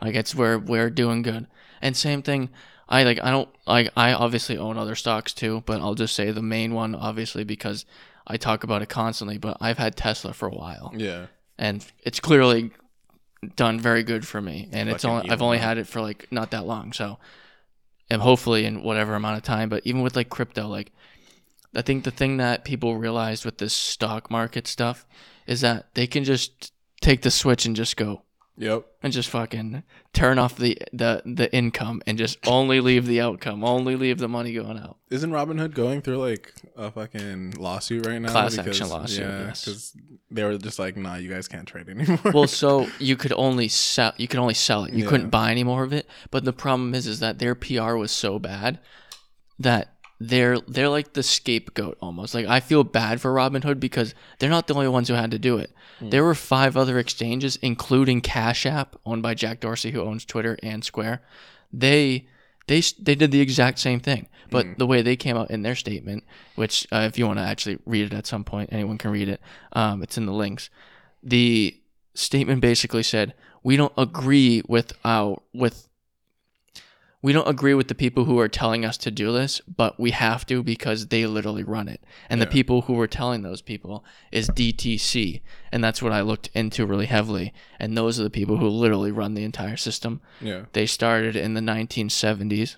Like it's where we're doing good. And same thing i like i don't like i obviously own other stocks too but i'll just say the main one obviously because I talk about it constantly, but I've had Tesla for a while, Yeah. And it's clearly done very good for me. And it's only I've only had it for like not that long, so and hopefully in whatever amount of time. But even with like crypto, like I think the thing that people realized with this stock market stuff is that they can just take the switch and just go Yep. and just fucking turn off the the the income and just only leave the outcome, only leave the money going out. Isn't Robinhood going through like a fucking lawsuit right now? Class action lawsuit, Yeah, yes. because they were just like, nah, you guys can't trade anymore. Well, so you could only sell you could only sell it. You Yeah. couldn't buy any more of it. But the problem is is that their PR was so bad that they're they're like the scapegoat almost. Like I feel bad for Robinhood because they're not the only ones who had to do it. There were five other exchanges, including Cash App, owned by Jack Dorsey, who owns Twitter and Square. They they they did the exact same thing, but the way they came out in their statement, which uh, if you want to actually read it at some point, anyone can read it. Um, it's in the links. The statement basically said we don't agree with our with we don't agree with the people who are telling us to do this, but we have to because they literally run it. And the people who were telling those people is DTC, and that's what I looked into really heavily. And those are the people who literally run the entire system. yeah. They started in the 1970s,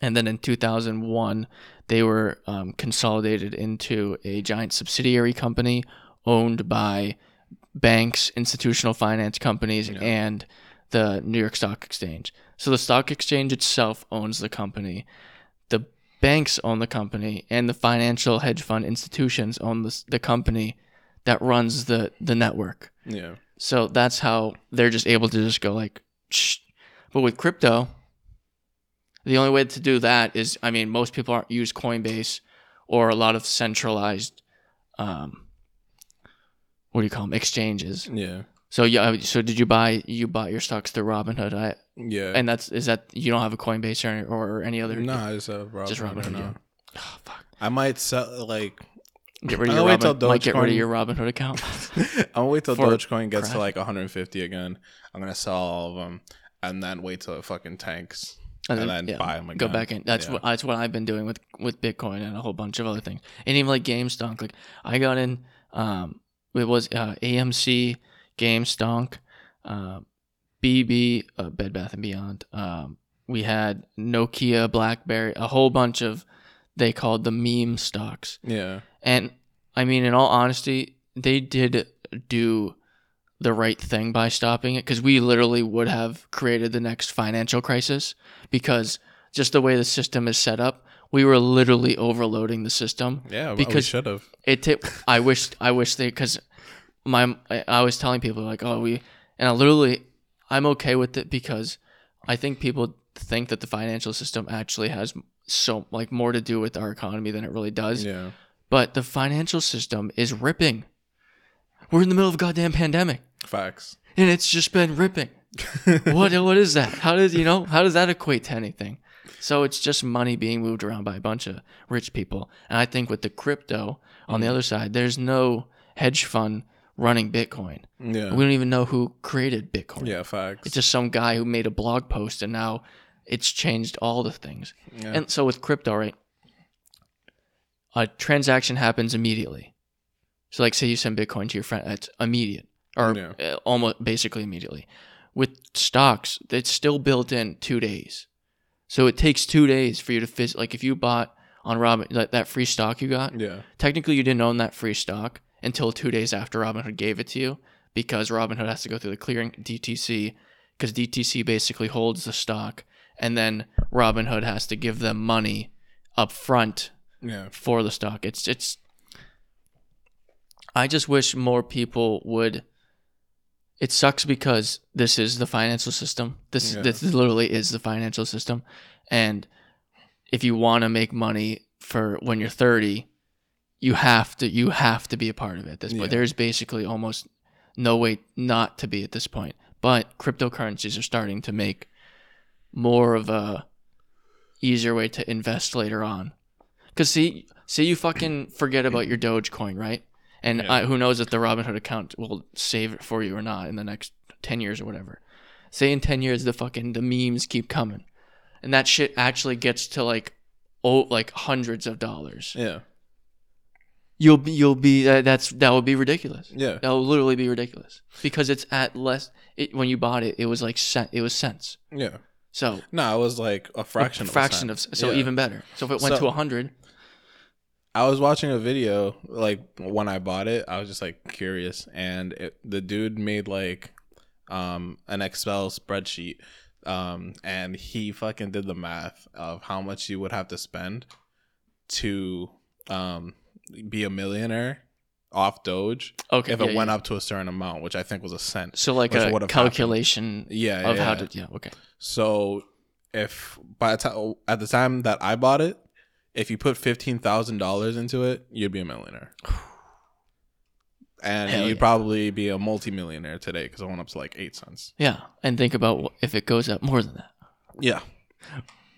and then in 2001, they were um, consolidated into a giant subsidiary company owned by banks, institutional finance companies, Yeah. and the New York Stock Exchange. So the stock exchange itself owns the company. The banks own the company, and the financial hedge fund institutions own the, the company that runs the, the network. Yeah. So that's how they're just able to just go like, Shh. but with crypto, the only way to do that is, I mean, most people aren't use Coinbase or a lot of centralized, um, what do you call them, exchanges. Yeah. So yeah, so did you buy you bought your stocks through Robinhood? I, Yeah. and that's is that you don't have a Coinbase or or any other? nah, it's a Robinhood. Just Robinhood, yeah. Oh, fuck. I might sell like. Get rid of your wait Robin, might get rid of your Robinhood account. I'll wait till Dogecoin gets to like 150 again. I'm gonna sell all of them, and then wait till it fucking tanks, and then, yeah, buy them again. go back in. That's Yeah. what that's what I've been doing with with Bitcoin and a whole bunch of other things, and even like GameStonk. Like I got in, um, it was uh, AMC, GameStonk, uh, BB, uh, Bed Bath and Beyond. Um, we had Nokia, BlackBerry, a whole bunch of they called the meme stocks. Yeah. And I mean, in all honesty, they did do the right thing by stopping it because we literally would have created the next financial crisis because just the way the system is set up, we were literally overloading the system. Yeah. Because we should have. It took. I wish. I wish they because my I, I was telling people like, oh, we and I literally I'm okay with it because I think people think that the financial system actually has so like more to do with our economy than it really does. Yeah. But the financial system is ripping. We're in the middle of a goddamn pandemic, Facts. and it's just been ripping. what what is that? How does you know? How does that equate to anything? So it's just money being moved around by a bunch of rich people. And I think with the crypto on the mm. other side, there's no hedge fund running Bitcoin. Yeah. We don't even know who created Bitcoin. yeah. Facts. It's just some guy who made a blog post and now it's changed all the things. yeah. And so with crypto, right? A transaction happens immediately. So like say you send Bitcoin to your friend, it's immediate or Yeah. uh, almost basically immediately. With stocks, it's still built in 2 days. So it takes 2 days for you to phys- like if you bought on Robin that, that free stock you got, yeah. technically you didn't own that free stock until 2 days after Robinhood gave it to you because Robinhood has to go through the clearing DTC because DTC basically holds the stock and then Robinhood has to give them money up front Yeah. for the stock. It's it's I just wish more people would it sucks because this is the financial system. This Yeah. this literally is the financial system and if you want to make money for when you're 30, you have to you have to be a part of it at this point. Yeah. There's basically almost no way not to be at this point. But cryptocurrencies are starting to make more of a easier way to invest later on. Cause see, see, you fucking forget about your Dogecoin, right? And Yeah. I, who knows if the Robinhood account will save it for you or not in the next ten years or whatever. Say in ten years, the fucking the memes keep coming, and that shit actually gets to like, oh, like hundreds of dollars. Yeah. You'll be you'll be uh, that's that would be ridiculous. Yeah. That would literally be ridiculous because it's at less. It, when you bought it, it was like cent, it was cents. Yeah. So No, it was like a fraction. a fraction of, of, so Yeah. even better. So if it went So- to a hundred, I was watching a video like when I bought it. I was just like curious, and it, the dude made like um an Excel spreadsheet, um, and he fucking did the math of how much you would have to spend to um be a millionaire off Doge okay, if it yeah, went up to a certain amount, which I think was a cent. So like a calculation Yeah, of yeah, how yeah. to yeah okay So if by the time at the time that I bought it, if you put fifteen thousand dollars into it, you'd be a millionaire. And Hell you'd yeah. probably be a multimillionaire today because it went up to like eight cents. yeah, and think about if it goes up more than that. Yeah.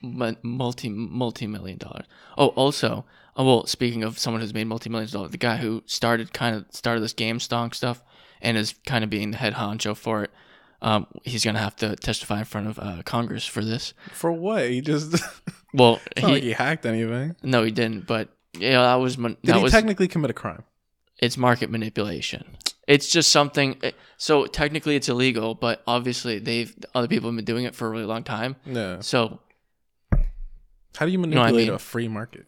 Mu- multi multi million dollars. Oh, also, oh, well, speaking of someone who's made multi millions of dollars, the guy who started kind of started this GameStonk stuff and is kind of being the head honcho for it. Um, he's gonna have to testify in front of uh, Congress for this. For what? He just Well, he, like he hacked anything. no, he didn't. But yeah, that was mon- Did that he was technically commit a crime? it's market manipulation. It's just something. eh, So technically, it's illegal, but obviously, they've other people have been doing it for a really long time. No. So How do you what I manipulate mean? a free market?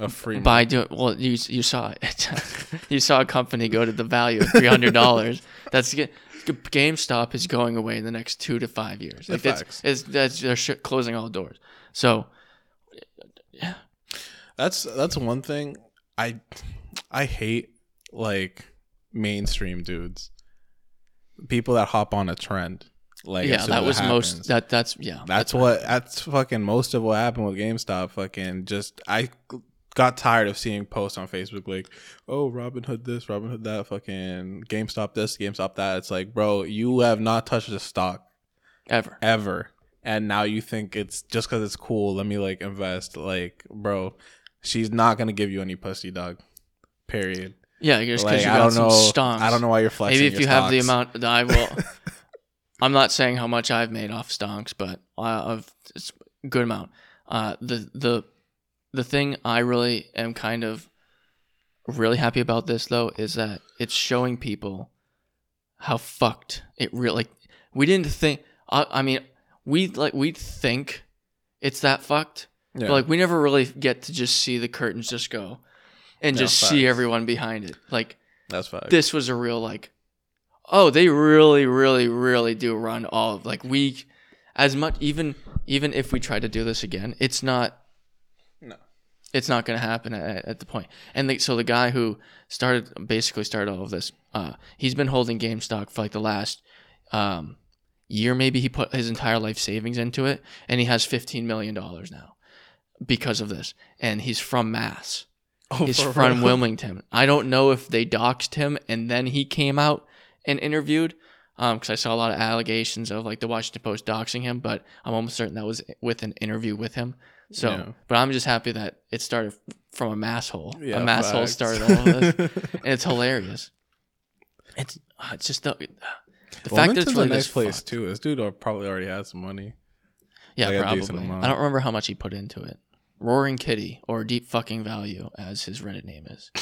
A free by doing well you you saw it. You saw a company go to the value of three hundred dollars. That's GameStop is going away in the next two to five years. Like that's, it's, that's they're sh- closing all doors. So yeah. That's that's one thing. I I hate like mainstream dudes. People that hop on a trend. Like yeah that was most that that's yeah. That's what that's fucking most of what happened with GameStop. Fucking just I got tired of seeing posts on Facebook like, "Oh, Robinhood this, Robinhood that, fucking GameStop this, GameStop that." It's like, bro, you have not touched a stock ever ever, and now you think it's just because it's cool. Let me like invest. Like, bro, she's not gonna give you any pussy, dog. Period. yeah just Like, because you I got don't some know. stonks I don't know why you're flexing. maybe if you have the amount that I will I'm not saying how much I've made off stonks but uh, I've it's a good amount uh the the the thing I really am kind of really happy about this though is that it's showing people how fucked it really like we didn't think I, I mean we like we think it's that fucked Yeah. but like we never really get to just see the curtains just go and just see everyone behind it like that's fine. this was a real like oh they really really really do run all of like we as much even even if we try to do this again it's not No. It's not going to happen at, at the point. and the, so the guy who started basically started all of this uh he's been holding GameStop for like the last um year maybe he put his entire life savings into it and he has 15 million dollars now because of this and he's from mass Oh, for from real? Wilmington. I don't know if they doxed him and then he came out and interviewed, because I saw a lot of allegations of like the Washington Post doxing him, but I'm almost certain that was with an interview with him. So, Yeah. but I'm just happy that it started from a mass hole. Yeah, a mass hole started all of this, and it's hilarious. It's uh, it's just the, the fact that it's really a nice this place fucked. too. This dude probably already had some money. Yeah, Like probably. I don't remember how much he put into it. Roaring Kitty or Deep Fucking Value, as his Reddit name is.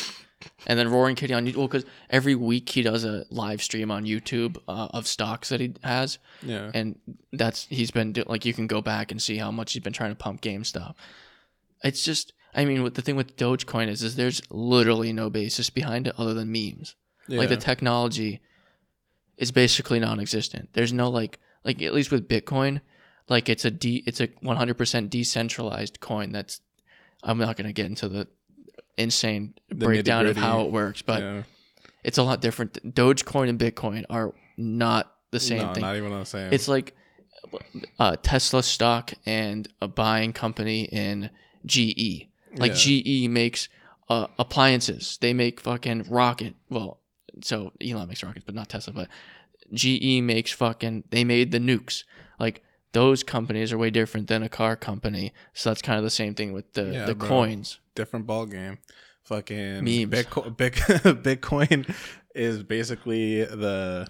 And then Roaring Kitty on YouTube, well, because every week he does a live stream on YouTube uh, of stocks that he has, Yeah. and that's he's been do- like you can go back and see how much he's been trying to pump GameStop. It's just, I mean, what the thing with Dogecoin is, is there's literally no basis behind it other than memes. Like the technology is basically non-existent. There's no like like at least with Bitcoin, like it's a de- it's a 100% decentralized coin that's I'm not going to get into the insane The breakdown of how it works, but yeah. it's a lot different. Dogecoin and Bitcoin are not the same no, thing. not even the same. It's like uh, Tesla stock and a buying company in GE. Like GE makes uh, appliances. They make fucking rocket. Well, so Elon makes rockets, but not Tesla. But GE makes fucking. They made the nukes. Like those companies are way different than a car company. So that's kind of the same thing with the Yeah, the bro. coins. different ball game. Fucking Memes. Bitcoin, Big, Bitcoin is basically the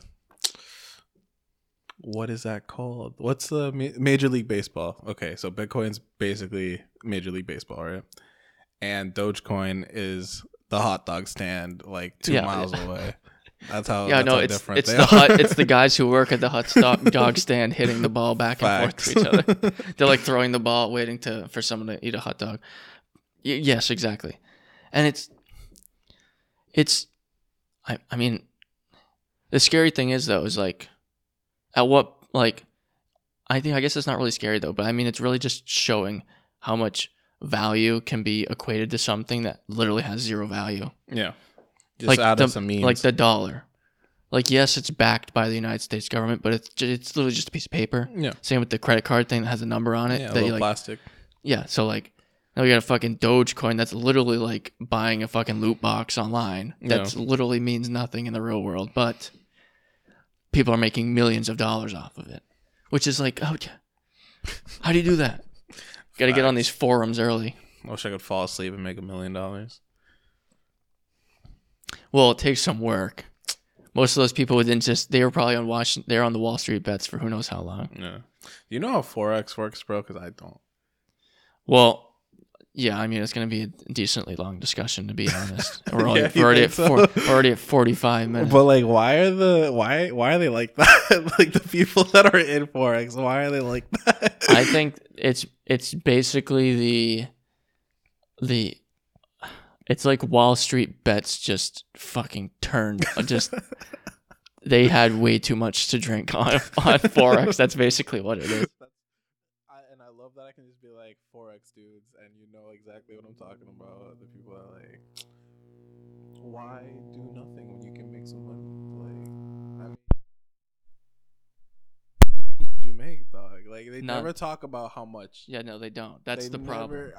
what is that called? What's the Major League Baseball? Okay, so Bitcoin's basically Major League Baseball, right? And Dogecoin is the hot dog stand like two Yeah, miles away. That's how. yeah, that's no, how it's different it's the are. hut, it's the guys who work at the hut stop dog stand hitting the ball back and forth to each other. They're like throwing the ball, waiting to for someone to eat a hot dog. Y- yes, exactly. And it's it's I I mean the scary thing is though is like at what like I think I guess it's not really scary though, but I mean it's really just showing how much value can be equated to something that literally has zero value yeah. Just like out the, of some means. like the dollar. Like yes, it's backed by the United States government, but it's it's literally just a piece of paper. yeah. Same with the credit card thing that has a number on it. Yeah, that little you like, plastic. yeah. So like now we got a fucking Dogecoin that's literally like buying a fucking loot box online. That's literally means nothing in the real world, but people are making millions of dollars off of it, which is like, oh, yeah. how do you do that? Got to get on these forums early. I wish I could fall asleep and make a million dollars. Well, it takes some work. Most of those people within just they were probably on Washington. They're on the Wall Street bets for who knows how long. Yeah. You know how forex works, bro? Because I don't. Well, yeah, I mean it's going to be a decently long discussion to be honest. We're, only, Yeah, we're already at think four, already at forty five minutes. But like, why are the why why are they like that? like the people that are in forex, why are they like that? I think it's it's basically the the it's like Wall Street bets just fucking turned uh, just they had way too much to drink on on forex. That's basically what it is. I, and I love that I can just be like forex dudes, and you know exactly what I'm talking about. The people are like, why do nothing when you can make some money? Like, I mean, you make dog. Like they None. never talk about how much. Yeah, no, they don't. That's They the problem.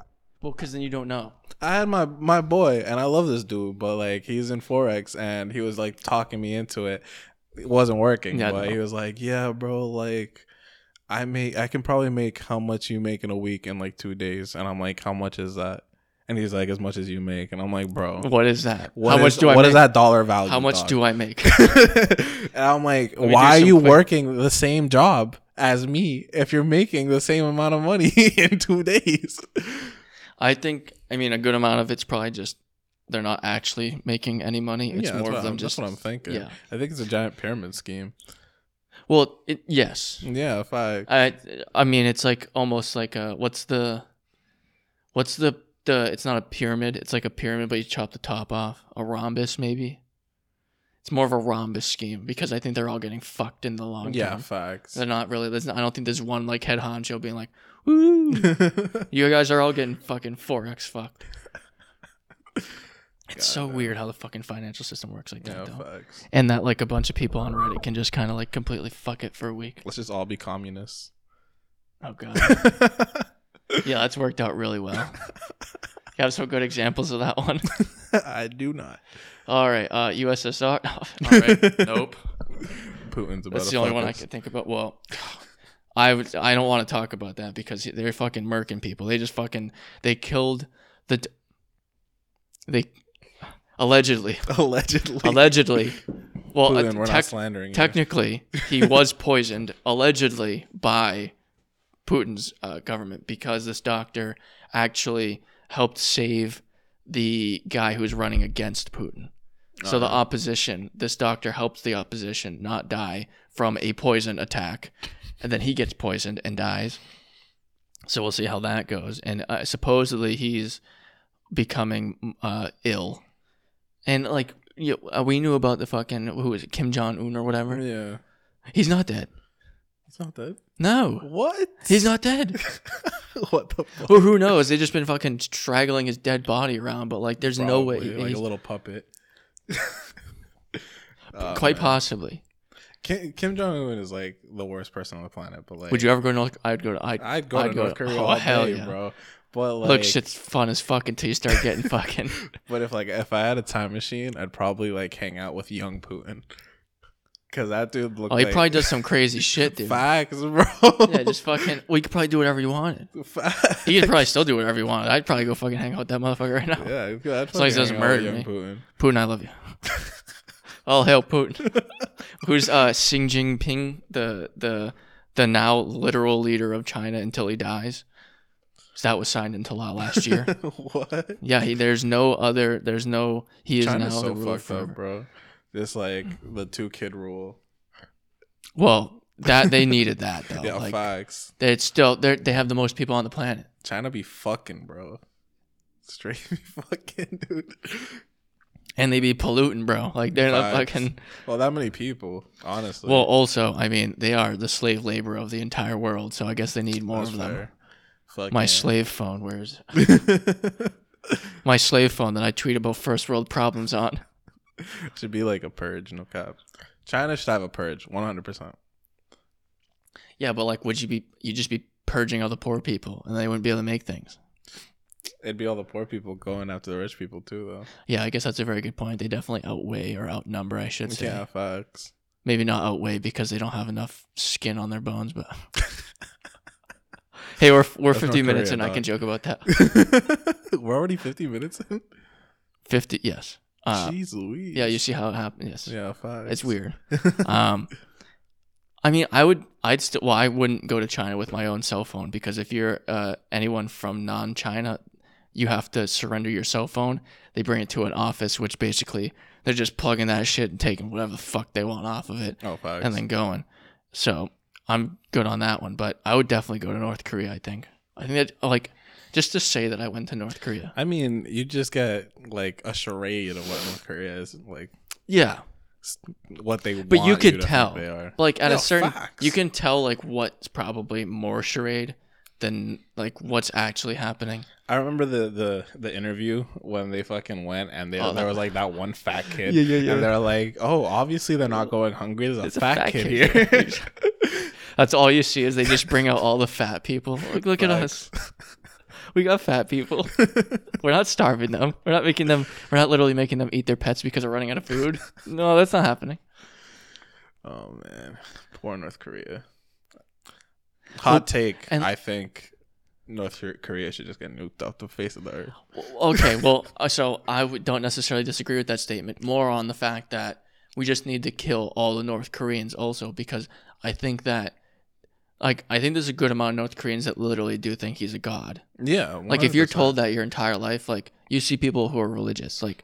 Well, because then you don't know. I had my my boy, and I love this dude, but like he's in forex, and he was like talking me into it. It wasn't working, Yeah, but no. he was like, "Yeah, bro, like I make, I can probably make how much you make in a week in like two days," and I'm like, "How much is that?" And he's like, "As much as you make," and I'm like, "Bro, What is that? what how is- much do I What make? is that dollar value? How much do I make? and I'm like, "Why are you quick- working the same job as me if you're making the same amount of money in two days?" I think. I mean, a good amount of it's probably just they're not actually making any money. It's yeah, more of them I'm- just. that's what I'm thinking. Yeah. I think it's a giant pyramid scheme. Well, it, yes. Yeah, if I I. I mean, it's like almost like a what's the, what's the the? It's not a pyramid. It's like a pyramid, but you chop the top off. A rhombus, maybe. It's more of a rhombus scheme because I think they're all getting fucked in the long yeah, term. facts. They're not really. There's, I don't think there's one like head honcho being like, "Woo, you guys are all getting fucking forex fucked." It's so Goddamn. weird how the fucking financial system works like that, yeah, though. facts. And that like a bunch of people on Reddit can just kind of like completely fuck it for a week. Let's just all be communists. Oh god, yeah, that's worked out really well. You have some good examples of that one. I do not. All right, uh, USSR. All right, nope. Putin's about That's the only one I could think about. Well, I would. I don't want to talk about that because they're fucking murking people. They just fucking they killed the. d- They allegedly, Allegedly. allegedly. Well, Putin, uh, tec- not slandering. technically, he was poisoned allegedly by Putin's uh, government because this doctor actually helped save the guy who was running against Putin. So the opposition, this doctor helps the opposition not die from a poison attack, and then he gets poisoned and dies. So we'll see how that goes. And uh, supposedly he's becoming uh, ill, and like you uh, we knew about the fucking who is it Kim Jong Un or whatever. Yeah. He's not dead. He's not dead. No, What? he's not dead. what the fuck? or who knows? They've just been fucking straggling his dead body around. But like, there's no way. Like a little puppet. Oh, quite man. possibly. Kim, Kim Jong Un is like the worst person on the planet, but like, Would you ever go to North? I'd go to. I'd, I'd go I'd to go North to- Korea oh, all hell day, yeah. bro. But like, Look, shit's fun as fuck until you start getting fucking. But if like if I had a time machine, I'd probably like hang out with young Putin, because that dude looked. Oh, he like, probably does some crazy shit, dude. Facts, bro. Yeah, just fucking. Well, could probably do whatever you wanted. Facts. He could probably still do whatever you wanted. I'd probably go fucking hang out with that motherfucker right now. Yeah, I'd As he doesn't hang out with murder me. Putin. Putin, I love you. All hail Putin. Who's uh Xi Jinping, the the the now literal leader of China until he dies. That was signed into law last year. what? yeah, he, there's no other. There's no. He is China's now so the ruler fucked forever. up, bro. Just like the two kid rule. Well, that they needed that though. yeah, like facts. They still they they have the most people on the planet, China be fucking, bro. Straight be fucking, dude. And they be polluting, bro. Like they're not Facts. fucking. Well, that many people, honestly. Well, also, I mean, they are the slave labor of the entire world, so I guess they need more That's of them. fair. Fucking. My slave phone, where's my slave phone that I tweet about first world problems on? should be like a purge, no cap. China should have a purge, one hundred percent. Yeah, but like, would you be? You just be purging all the poor people, and they wouldn't be able to make things. It'd be all the poor people going after the rich people too, though. Yeah, I guess that's a very good point. They definitely outweigh or outnumber, I should say. Yeah, facts. Maybe not outweigh because they don't have enough skin on their bones, but hey, we're we're That's 50 North minutes and I can joke about that. We're already fifty minutes in. 50, yes. Uh, Jeez Louise. yeah, you see how it happened. Yes, Yeah, facts. it's weird. Um, I mean, I would, I'd still, well, I wouldn't go to China with my own cell phone because if you're uh, anyone from non-China, you have to surrender your cell phone. They bring it to an office, which basically they're just plugging that shit and taking whatever the fuck they want off of it. oh, facts. and then going. So I'm good on that one, but I would definitely go to North Korea. I think. I think that like just to say that I went to North Korea. I mean, you just get like a charade of what North Korea is, like Yeah, what they. but you could to tell. Like at Yeah, a certain, facts. you can tell like what's probably more charade than like what's actually happening. I remember the the the interview when they fucking went and they, Oh, there was like that one fat kid. Yeah, yeah, yeah. And they're like, "Oh, obviously they're not going hungry. There's a, There's a fat, fat kid, kid here." That's all you see is they just bring out all the fat people. Look, look at us. We got fat people. We're not starving them. We're not making them. We're not literally making them eat their pets because we're running out of food. No, that's not happening. oh man, poor North Korea. Hot take. and- I think North Korea should just get nuked off the face of the earth. Okay, well, uh, so I w- don't necessarily disagree with that statement. More on the fact that we just need to kill all the North Koreans also because I think that, like, I think there's a good amount of North Koreans that literally do think he's a god. Yeah, Like, if you're told that your entire life, like, you see people who are religious, like.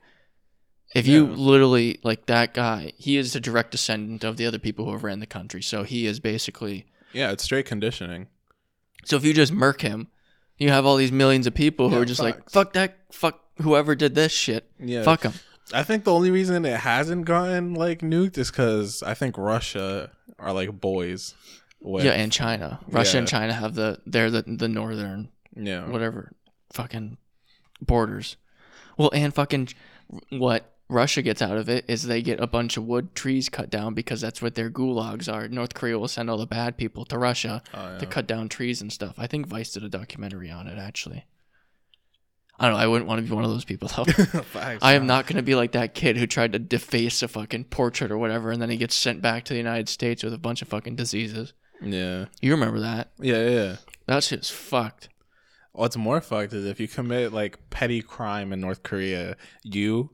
If you Yeah. literally like that guy, he is a direct descendant of the other people who have ran the country. So he is basically yeah, it's straight conditioning. so if you just murk him, you have all these millions of people who Yeah, are just like, facts. fuck that, fuck whoever did this shit, Yeah, fuck him. I think the only reason it hasn't gotten like nuked is because I think Russia are like boys. With, Yeah, and China, Russia and Yeah. China have the they're the the northern yeah, whatever fucking borders. Well, and fucking what Russia gets out of it is they get a bunch of wood trees cut down because that's what their gulags are. North Korea will send all the bad people to Russia Oh, to cut down trees and stuff. I think Vice did a documentary on it actually. I don't know. I wouldn't want to be one of those people though. I am not going to be like that kid who tried to deface a fucking portrait or whatever, and then he gets sent back to the United States with a bunch of fucking diseases. Yeah, You remember that? yeah, yeah. That shit's fucked. What's more fucked is if you commit like petty crime in North Korea, you,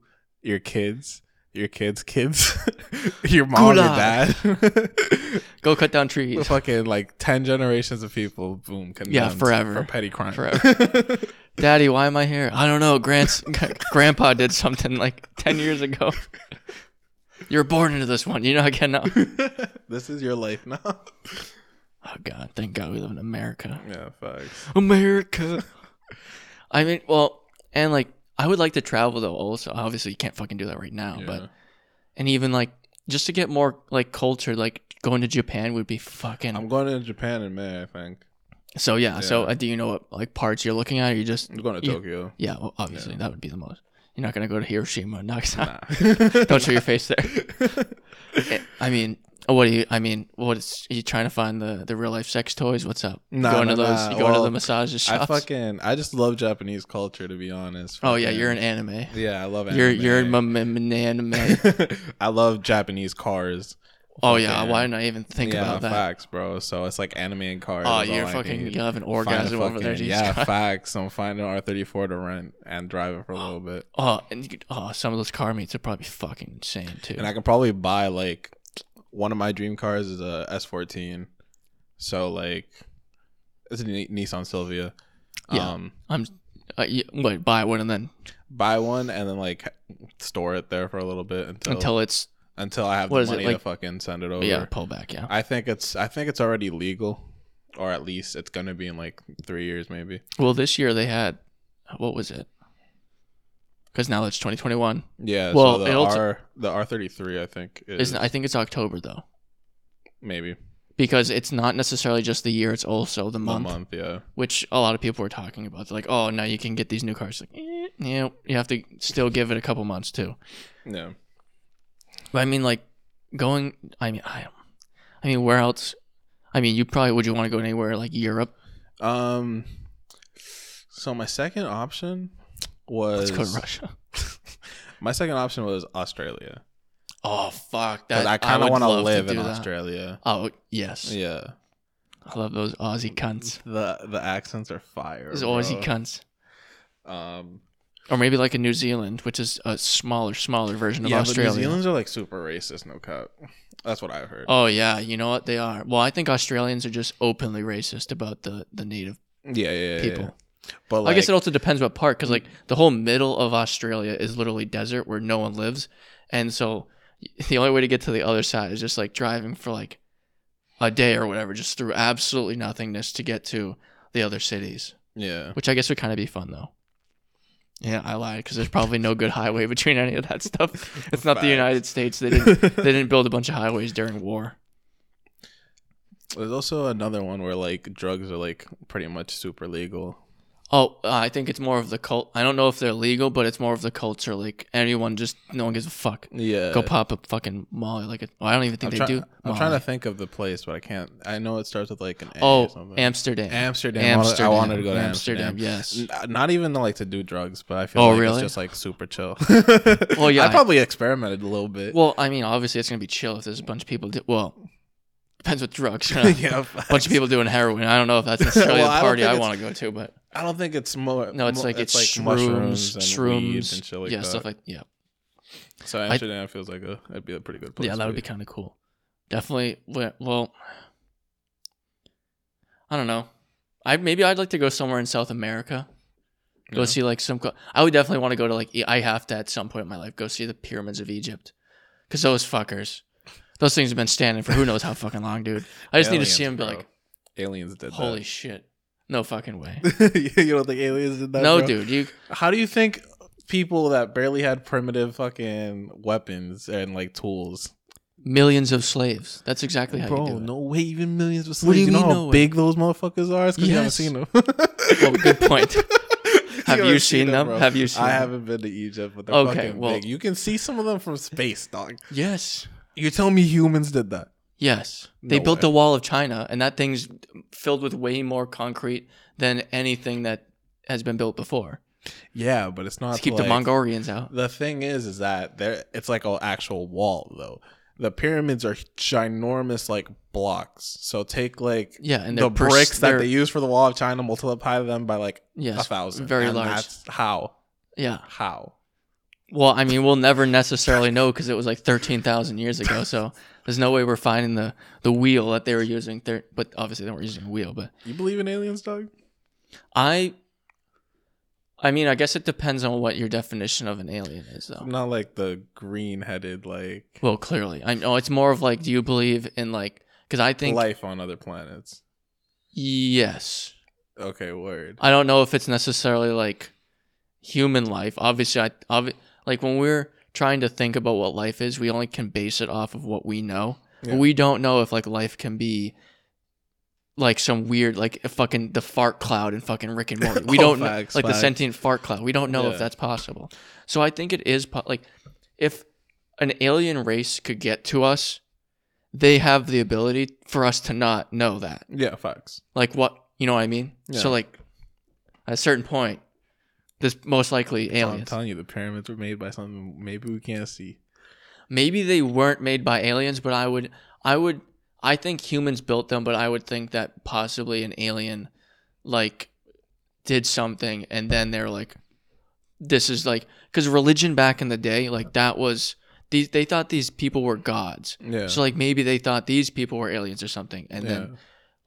your kids, your kids' kids, your mom, your dad, Go cut down trees fucking like ten generations of people, boom, Yeah, forever. for petty crime. forever. Daddy, why am I here? I don't know. Grant's grandpa did something like ten years ago. You're born into this one. You know again now. this is your life now. Oh God, thank God we live in America. yeah, facts. America. I mean, well, and like I would like to travel though. Also, obviously you can't fucking do that right now, Yeah. but and even like just to get more like culture, like going to Japan would be fucking. I'm going to Japan in May. I think so yeah, So uh, do you know what like parts you're looking at? Or you just I'm going to Yeah. Tokyo. yeah, well, obviously Yeah. that would be the most. You're not gonna go to Hiroshima, and Nagasaki. Nah. Don't show your face there. I mean, Oh, what do you? I mean, what is? Are you trying to find the the real life sex toys? What's up? Nah, going to nah, those? nah. Going to Well, the massages I fucking I just love Japanese culture to be honest. oh yeah, you're an anime. yeah. I love You're you're in anime. my m- anime. I love Japanese cars. Oh yeah, why didn't I even think yeah, about that? facts, bro. So it's like anime and cars. Oh, you're fucking you have an orgasm over there. Jesus yeah, facts. I'm finding an R34 to rent and drive it for a little bit, Oh, and you could, oh, some of those car meets are probably fucking insane too. and I can probably buy like one of my dream cars is a S14. So like, it's a Nissan Silvia. Yeah. Um, I'm. Uh, yeah, wait, buy one and then buy one and then like store it there for a little bit until until, it's until I have the is it, money to fucking send it over. yeah pull back. Yeah. I think it's I think it's already legal, or at least it's gonna be in like three years maybe. Well, this year they had what was it? Because now it's 2021. Yeah. Well, so the it'll R the R thirty three I think is Isn't I think it's October though, maybe because it's not necessarily just the year; it's also the the month, month. Yeah. which a lot of people were talking about. They're like, "Oh, now you can get these new cars." Like, eh, yeah, you have to still give it a couple months too. Yeah. But I mean, like going. I mean, I, I mean, where else? I mean, you probably would you want to go anywhere like Europe? Um. So my second option was Let's go to Russia. my second option was Australia. Oh fuck! That I kind of want to live in that. Australia. Oh yes, Yeah. I love those Aussie cunts. The the accents are fire. Those bro. Aussie cunts. Um. Or maybe like a New Zealand, which is a smaller, smaller version of yeah, Australia. but New Zealanders are like super racist. No cut. That's what I've heard. Oh yeah, you know what they are. Well, I think Australians are just openly racist about the the native yeah, yeah, yeah. people. yeah. But like, I guess it also depends what part, because like the whole middle of Australia is literally desert where no one lives, and so the only way to get to the other side is just like driving for like a day or whatever, just through absolutely nothingness to get to the other cities, yeah. which I guess would kind of be fun though. Yeah, I lied because there's probably no good highway between any of that stuff. It's not the United States. They didn't they didn't build a bunch of highways during war. There's also another one where like drugs are like pretty much super legal. Oh, uh, I think it's more of the cult. I don't know if they're legal, but it's more of the culture. Like anyone, just no one gives a fuck. Yeah. Go pop a fucking Molly. Like, a, well, I don't even think I'm, they try- do. I'm trying to think of the place, but I can't. I know it starts with like an A or Oh, something. Amsterdam. Amsterdam. I wanted- I wanted to go to Amsterdam. Yes. N- Not even like to do drugs, but I feel Oh, like really? it's just like super chill. Well, yeah, I I- probably experimented a little bit. Well, I mean, obviously it's gonna be chill if there's a bunch of people. Do- well, depends what drugs. yeah, a bunch of people doing heroin. I don't know if that's necessarily Well, I the don't party think I it's- want to go to, but I don't think it's more. no, it's mo- like it's, like mushrooms, and shrooms, and shit like yeah, that. stuff like yeah, so Amsterdam feels like a that'd be a pretty good place. yeah. That would be kind of cool. Definitely. Well, I don't know. I maybe I'd like to go somewhere in South America. Go Yeah. see like some. co- I would definitely want to go to like. I have to at some point in my life go see the pyramids of Egypt, because those fuckers, those things have been standing for who knows how fucking long, dude. I just need to see them. Aliens, Be like, aliens did holy shit, no fucking way. you don't think aliens did that? no, bro? dude, you. How do you think people that barely had primitive fucking weapons and like tools? Millions of slaves. That's exactly how you Bro, do it. no way, even millions of What slaves. do you you know mean how no way? big those motherfuckers are? Because you haven't seen them. Well, good point. Have you haven't seen them? bro. Have you seen I them? haven't been to Egypt, but they're Okay, fucking well- big. You can see some of them from space, dog. Yes. You tell me humans did that? Yes. They No built way. the wall of China, and that thing's filled with way more concrete than anything that has been built before. Yeah, but it's not To keep like, the Mongolians out. The thing is, is that there it's like an actual wall though. The pyramids are ginormous, like blocks. So take like Yeah, and the pers- bricks that they're- they use for the wall of China, multiply them by like a Yes, thousand. very and large. That's how? Yeah. How? Well, I mean, we'll never necessarily know because it was like thirteen thousand years ago. So there's no way we're finding the the wheel that they were using. Thir- but obviously they weren't using a wheel. But You believe in aliens, dog? I, I mean, I guess it depends on what your definition of an alien is, though. I'm not like the green-headed like Well, clearly, I know it's more of like, do you believe in like? Because I think life on other planets. yes. Okay, word. I don't know if it's necessarily like human life. Obviously, I obvi- like when we're trying to think about what life is, we only can base it off of what we know. Yeah. We don't know if like life can be like some weird like a fucking the fart cloud and fucking Rick and Morty. We Oh, don't facts, know like the sentient fart cloud. We don't know Yeah. if that's possible. So I think it is po- like if an alien race could get to us, they have the ability for us to not know that. Yeah, facts. Like what you know what I mean? So like at a certain point, this most likely aliens. I'm telling you, the pyramids were made by something maybe we can't see. Maybe they weren't made by aliens, but I would I would I think humans built them, but I would think that possibly an alien like did something and then they're like this is like cuz religion back in the day like that was these they thought these people were gods. Yeah. So like maybe they thought these people were aliens or something and yeah. then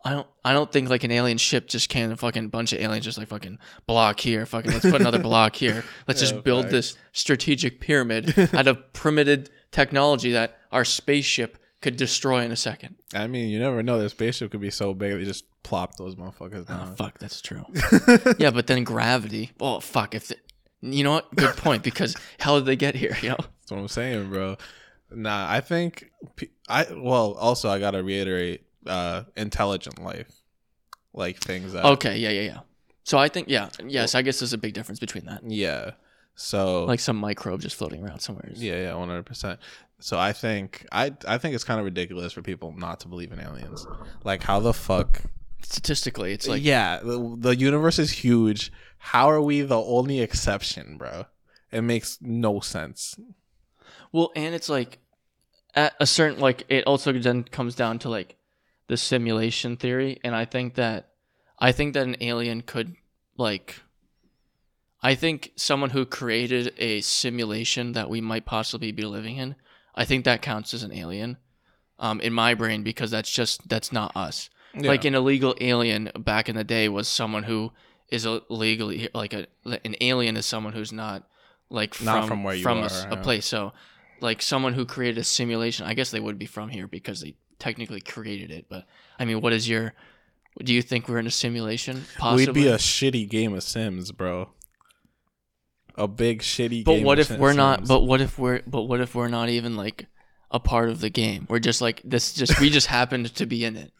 I don't I don't think like an alien ship just can A fucking bunch of aliens just like fucking block here, fucking let's put another block here. Let's Yeah, just oh, build facts. this strategic pyramid out of primitive technology that our spaceship could destroy in a second. I mean, you never know. Their spaceship could be so big they just plop those motherfuckers Oh, fuck, that's true. yeah, but then gravity. Oh fuck, if the, you know what? Good point because how did they get here? You know. That's what I'm saying, bro. Nah, I think I well. Also, I gotta reiterate, uh, intelligent life, like things that. Okay, yeah, yeah, yeah. So I think yeah, yes, I guess there's a big difference between that. Yeah. So Like some microbe just floating around somewhere. yeah, yeah, one hundred percent. So I think I I think it's kind of ridiculous for people not to believe in aliens. Like, how the fuck? Statistically, it's like yeah, the, the universe is huge. How are we the only exception, bro? It makes no sense. Well, and it's like at a certain like it also then comes down to like the simulation theory, and I think that I think that an alien could like I think someone who created a simulation that we might possibly be living in, I think that counts as an alien. Um, in my brain, because that's just that's not us. Like an illegal alien back in the day was someone who is illegally like a an alien is someone who's not like from Not from where you from a are, a, yeah. place. So like someone who created a simulation, I guess they would be from here because they technically created it. But I mean, what is your? Do you think we're in a simulation? Possibly. We'd be a shitty game of Sims, bro. A big shitty. but what if we're not? But what if we're? But what if we're not even like a part of the game? We're just like this. Just we just happened to be in it.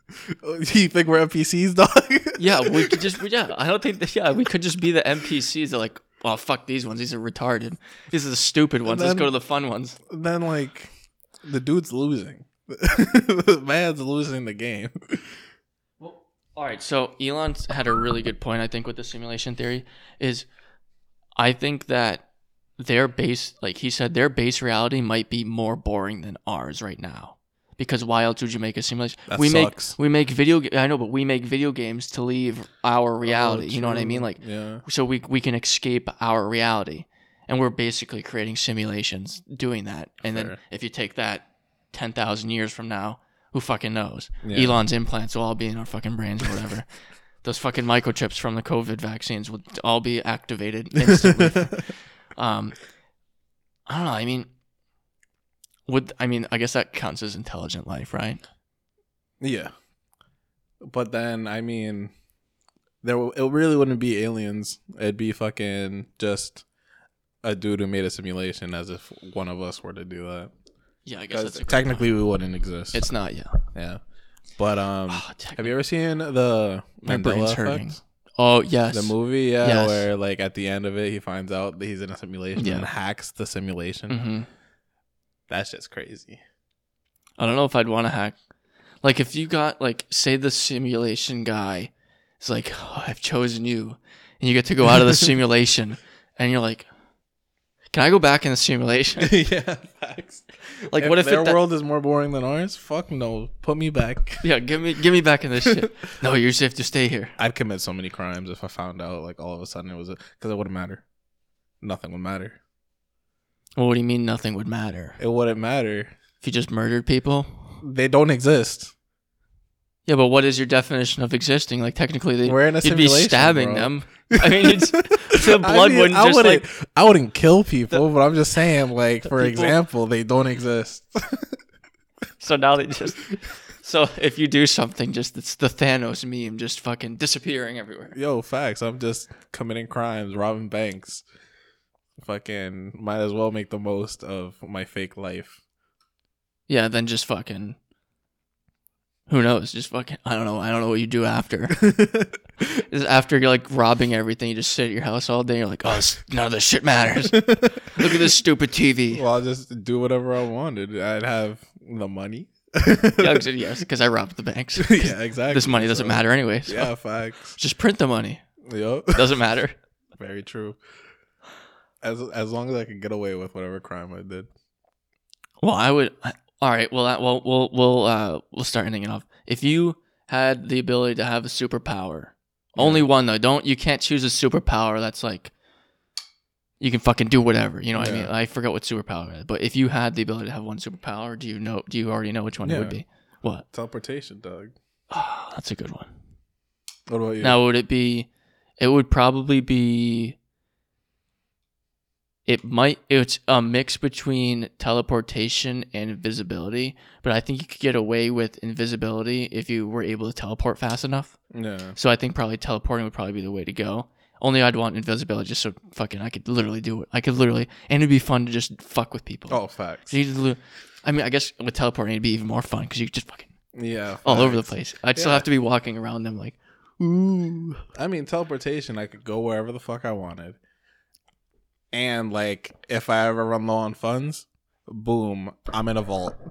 Do you think we're NPCs, dog? Yeah, we could just yeah. I don't think that, yeah we could just be the NPCs. They're like, oh fuck these ones. These are retarded. These are the stupid ones. Let's go to the fun ones. then like, the dude's losing. The man's losing the game. Well, all right. So Elon had a really good point. I think with the simulation theory is, I think that their base, like he said, their base reality might be more boring than ours right now. Because why else would you make a simulation? That we sucks. make we make video. ga- I know, but we make video games to leave our oh, reality. you know what I mean? Like yeah, so we we can escape our reality and we're basically creating simulations doing that and then if you take that 10,000 years from now who fucking knows Yeah. Elon's implants will all be in our fucking brains or whatever those fucking microchips from the covid vaccines will all be activated instantly um I don't know I mean would I mean I guess that counts as intelligent life right yeah. But then, I mean, there w- it really wouldn't be aliens. It'd be fucking just a dude who made a simulation, as if one of us were to do that. Yeah I guess that's a technically, we wouldn't exist. it's not yeah yeah. But um, Oh, have you ever seen the My Mandela brain's Effect? hurting. oh yes The movie, yeah, Yes. where like at the end of it, he finds out that he's in a simulation Yeah. and hacks the simulation. hmm That's just crazy. I don't know if I'd want to hack. Like if you got like say the simulation guy is like, oh, I've chosen you, and you get to go out of the simulation, and you're like, can I go back in the simulation? yeah, facts. Like, what if their it world is more boring than ours? Fuck no. Put me back. yeah, give me give me back in this shit. No, you just have to stay here. I'd commit so many crimes if I found out like all of a sudden it was because it wouldn't matter. Nothing would matter. Well, what do you mean nothing would matter It wouldn't matter. if you just murdered people? They don't exist. Yeah, but what is your definition of existing? Like technically, they, We're in a you'd be stabbing bro. them. I mean, the I mean, wouldn't I just wouldn't, like I wouldn't kill people, but I'm just saying, like, for people- example, they don't exist. So now they just. So if you do something, just it's the Thanos meme, just fucking disappearing everywhere. Yo, facts. I'm just committing crimes, robbing banks. Fucking might as well make the most of my fake life. Yeah, then just fucking. Who knows? Just fucking. I don't know. I don't know what you do after. Is after you're like robbing everything, you just sit at your house all day. You're like, oh, this- none of this shit matters. Look at this stupid TV. well, I'll just do whatever I wanted. I'd have the money. Yeah, yes, because I robbed the banks. yeah, exactly. This money doesn't So, matter anyway. So Yeah, facts. just print the money. Yo, Doesn't matter. very true. As as long as I can get away with whatever crime I did. Well, I would. I- All right. Well, that, well, we'll we'll uh we'll start ending it off. If you had the ability to have a superpower, only one though. Don't you can't choose a superpower that's like you can fucking do whatever. You know what I mean? I forgot what superpower. Is, but if you had the ability to have one superpower, do you know? Do you already know which one it would be? What? Teleportation, Doug? Oh, that's a good one. What about you? Now, would it be? It would probably be. It might. It's a mix between teleportation and invisibility, but I think you could get away with invisibility if you were able to teleport fast enough. yeah. So I think probably teleporting would probably be the way to go. Only I'd want invisibility just so fucking I could literally do it. I could literally, and it'd be fun to just fuck with people. Oh, facts. So you just I mean, I guess with teleporting it'd be even more fun because you could just fucking Yeah. all over the place. I'd still have to be walking around them like, ooh. I mean, teleportation, I could go wherever the fuck I wanted. And, like, if I ever run low on funds, boom, I'm in a vault. In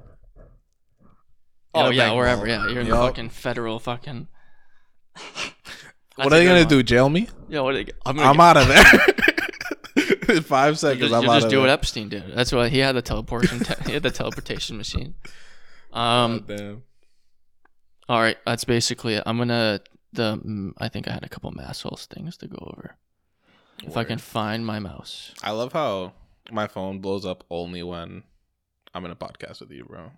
Oh a yeah, wherever. vault. Yeah, you're in the fucking federal fucking. What are they going to do? Jail me? Yeah, what are they? I'm, gonna I'm get- out of there. in five You seconds, just, I'm you out just of do what. Epstein did. That's why he had the teleportation. Te- he had the teleportation machine. Um. Damn. All right, that's basically it. I'm gonna the. mm, I think I had a couple massholes things to go over. If I can find my mouse. I love how my phone blows up only when I'm in a podcast with you, bro.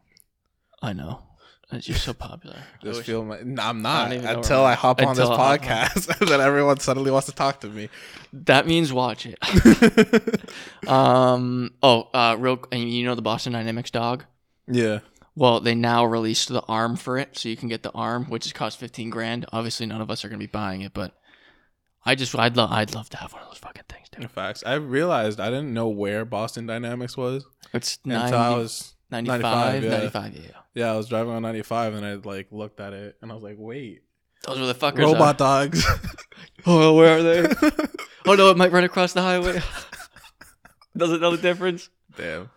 I know. You're so popular. I Just wish- feel my. No, I'm not don't even know until I hop on this I podcast, and then everyone suddenly wants to talk to me. that means watch it. um. Oh. Uh. Real. And you know the Boston Dynamics dog. yeah. Well, they now released the arm for it, so you can get the arm, which is cost fifteen grand. Obviously, none of us are gonna be buying it, but I just, I'd love, I'd love to have one of those fucking things, In dude. facts, I realized I didn't know where Boston Dynamics was It's until 90, I was 95, 95, yeah. 95, yeah. yeah I was driving on 95 and I like looked at it and I was like, wait, Those were the fuckers. robot dogs. Oh, where are they? oh no, it might run across the highway. Does it know the difference? Damn.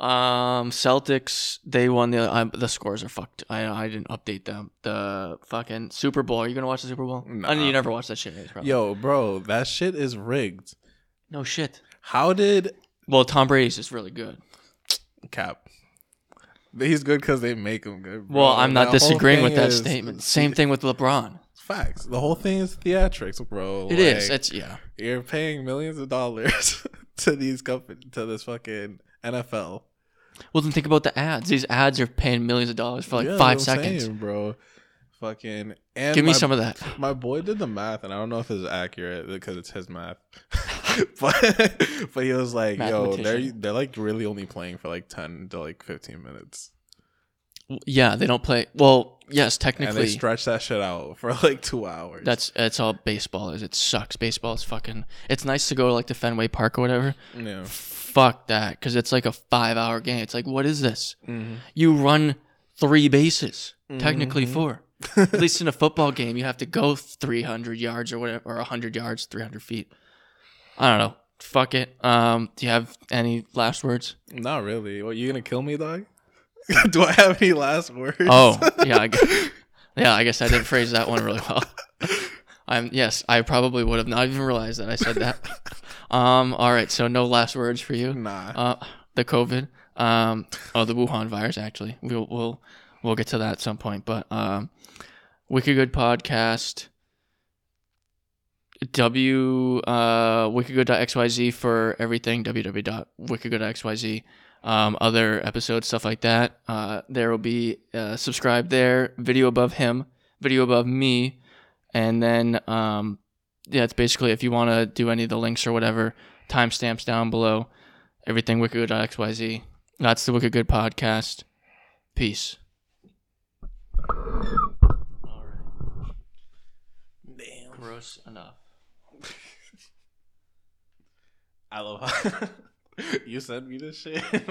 Um, Celtics they won the the scores are fucked. I I didn't update them. The fucking Super Bowl. Are you gonna watch the Super Bowl? I know Nah. you never watched that shit. anyways, probably. Yo, bro, that shit is rigged. no shit. How did Well, Tom Brady's just really good. Cap? He's good because they make him good. Bro. Well, I'm not That disagreeing with that is- statement. Same thing with LeBron. Facts. The whole thing is theatrics, bro. It is. Like, It's yeah. You're paying millions of dollars to these companies, to this fucking NFL. Well, then think about the ads. These ads are paying millions of dollars for like Yeah, five that's what I'm seconds. saying, bro. Fucking and Give me my- some of that. My boy did the math, and I don't know if it's accurate because it's his math. but but he was like, "Yo, they're Mathematician. they're like really only playing for like ten to like fifteen minutes, Yeah, they don't play. Well, yes, and they stretch that shit out for like two hours." that's that's all baseball is. It sucks. Baseball is fucking. It's nice to go to like the Fenway Park or whatever. yeah. Fuck that, because it's like a five-hour game. It's like, what is this? Mm-hmm. You run three bases, technically Mhm. four. At least in a football game, you have to go 300 yards or whatever, or 100 yards, 300 feet. I don't know. Fuck it. Um, do you have any last words? Not really. What you gonna kill me, dog? Do I have any last words? Oh, yeah, I guess, yeah. I guess I didn't phrase that one really well. I'm yes, I probably would have not even realized that I said that. Um, all right, so no last words for you. nah. Uh, the COVID. Um, oh, the Wuhan virus. Actually, we'll we'll we'll get to that at some point. But um, Wicked Good podcast. W uh wickedgood.xyz for everything. www.wickedgood.xyz. Um, other episodes, stuff like that. Uh, there will be uh, subscribe there. Video above him. Video above me. And then um, yeah, it's basically if you want to do any of the links or whatever, timestamps down below. Everything wickedgood.xyz. That's the Wicked Good podcast. Peace. All right. Damn. Gross enough. How you sent me this shit.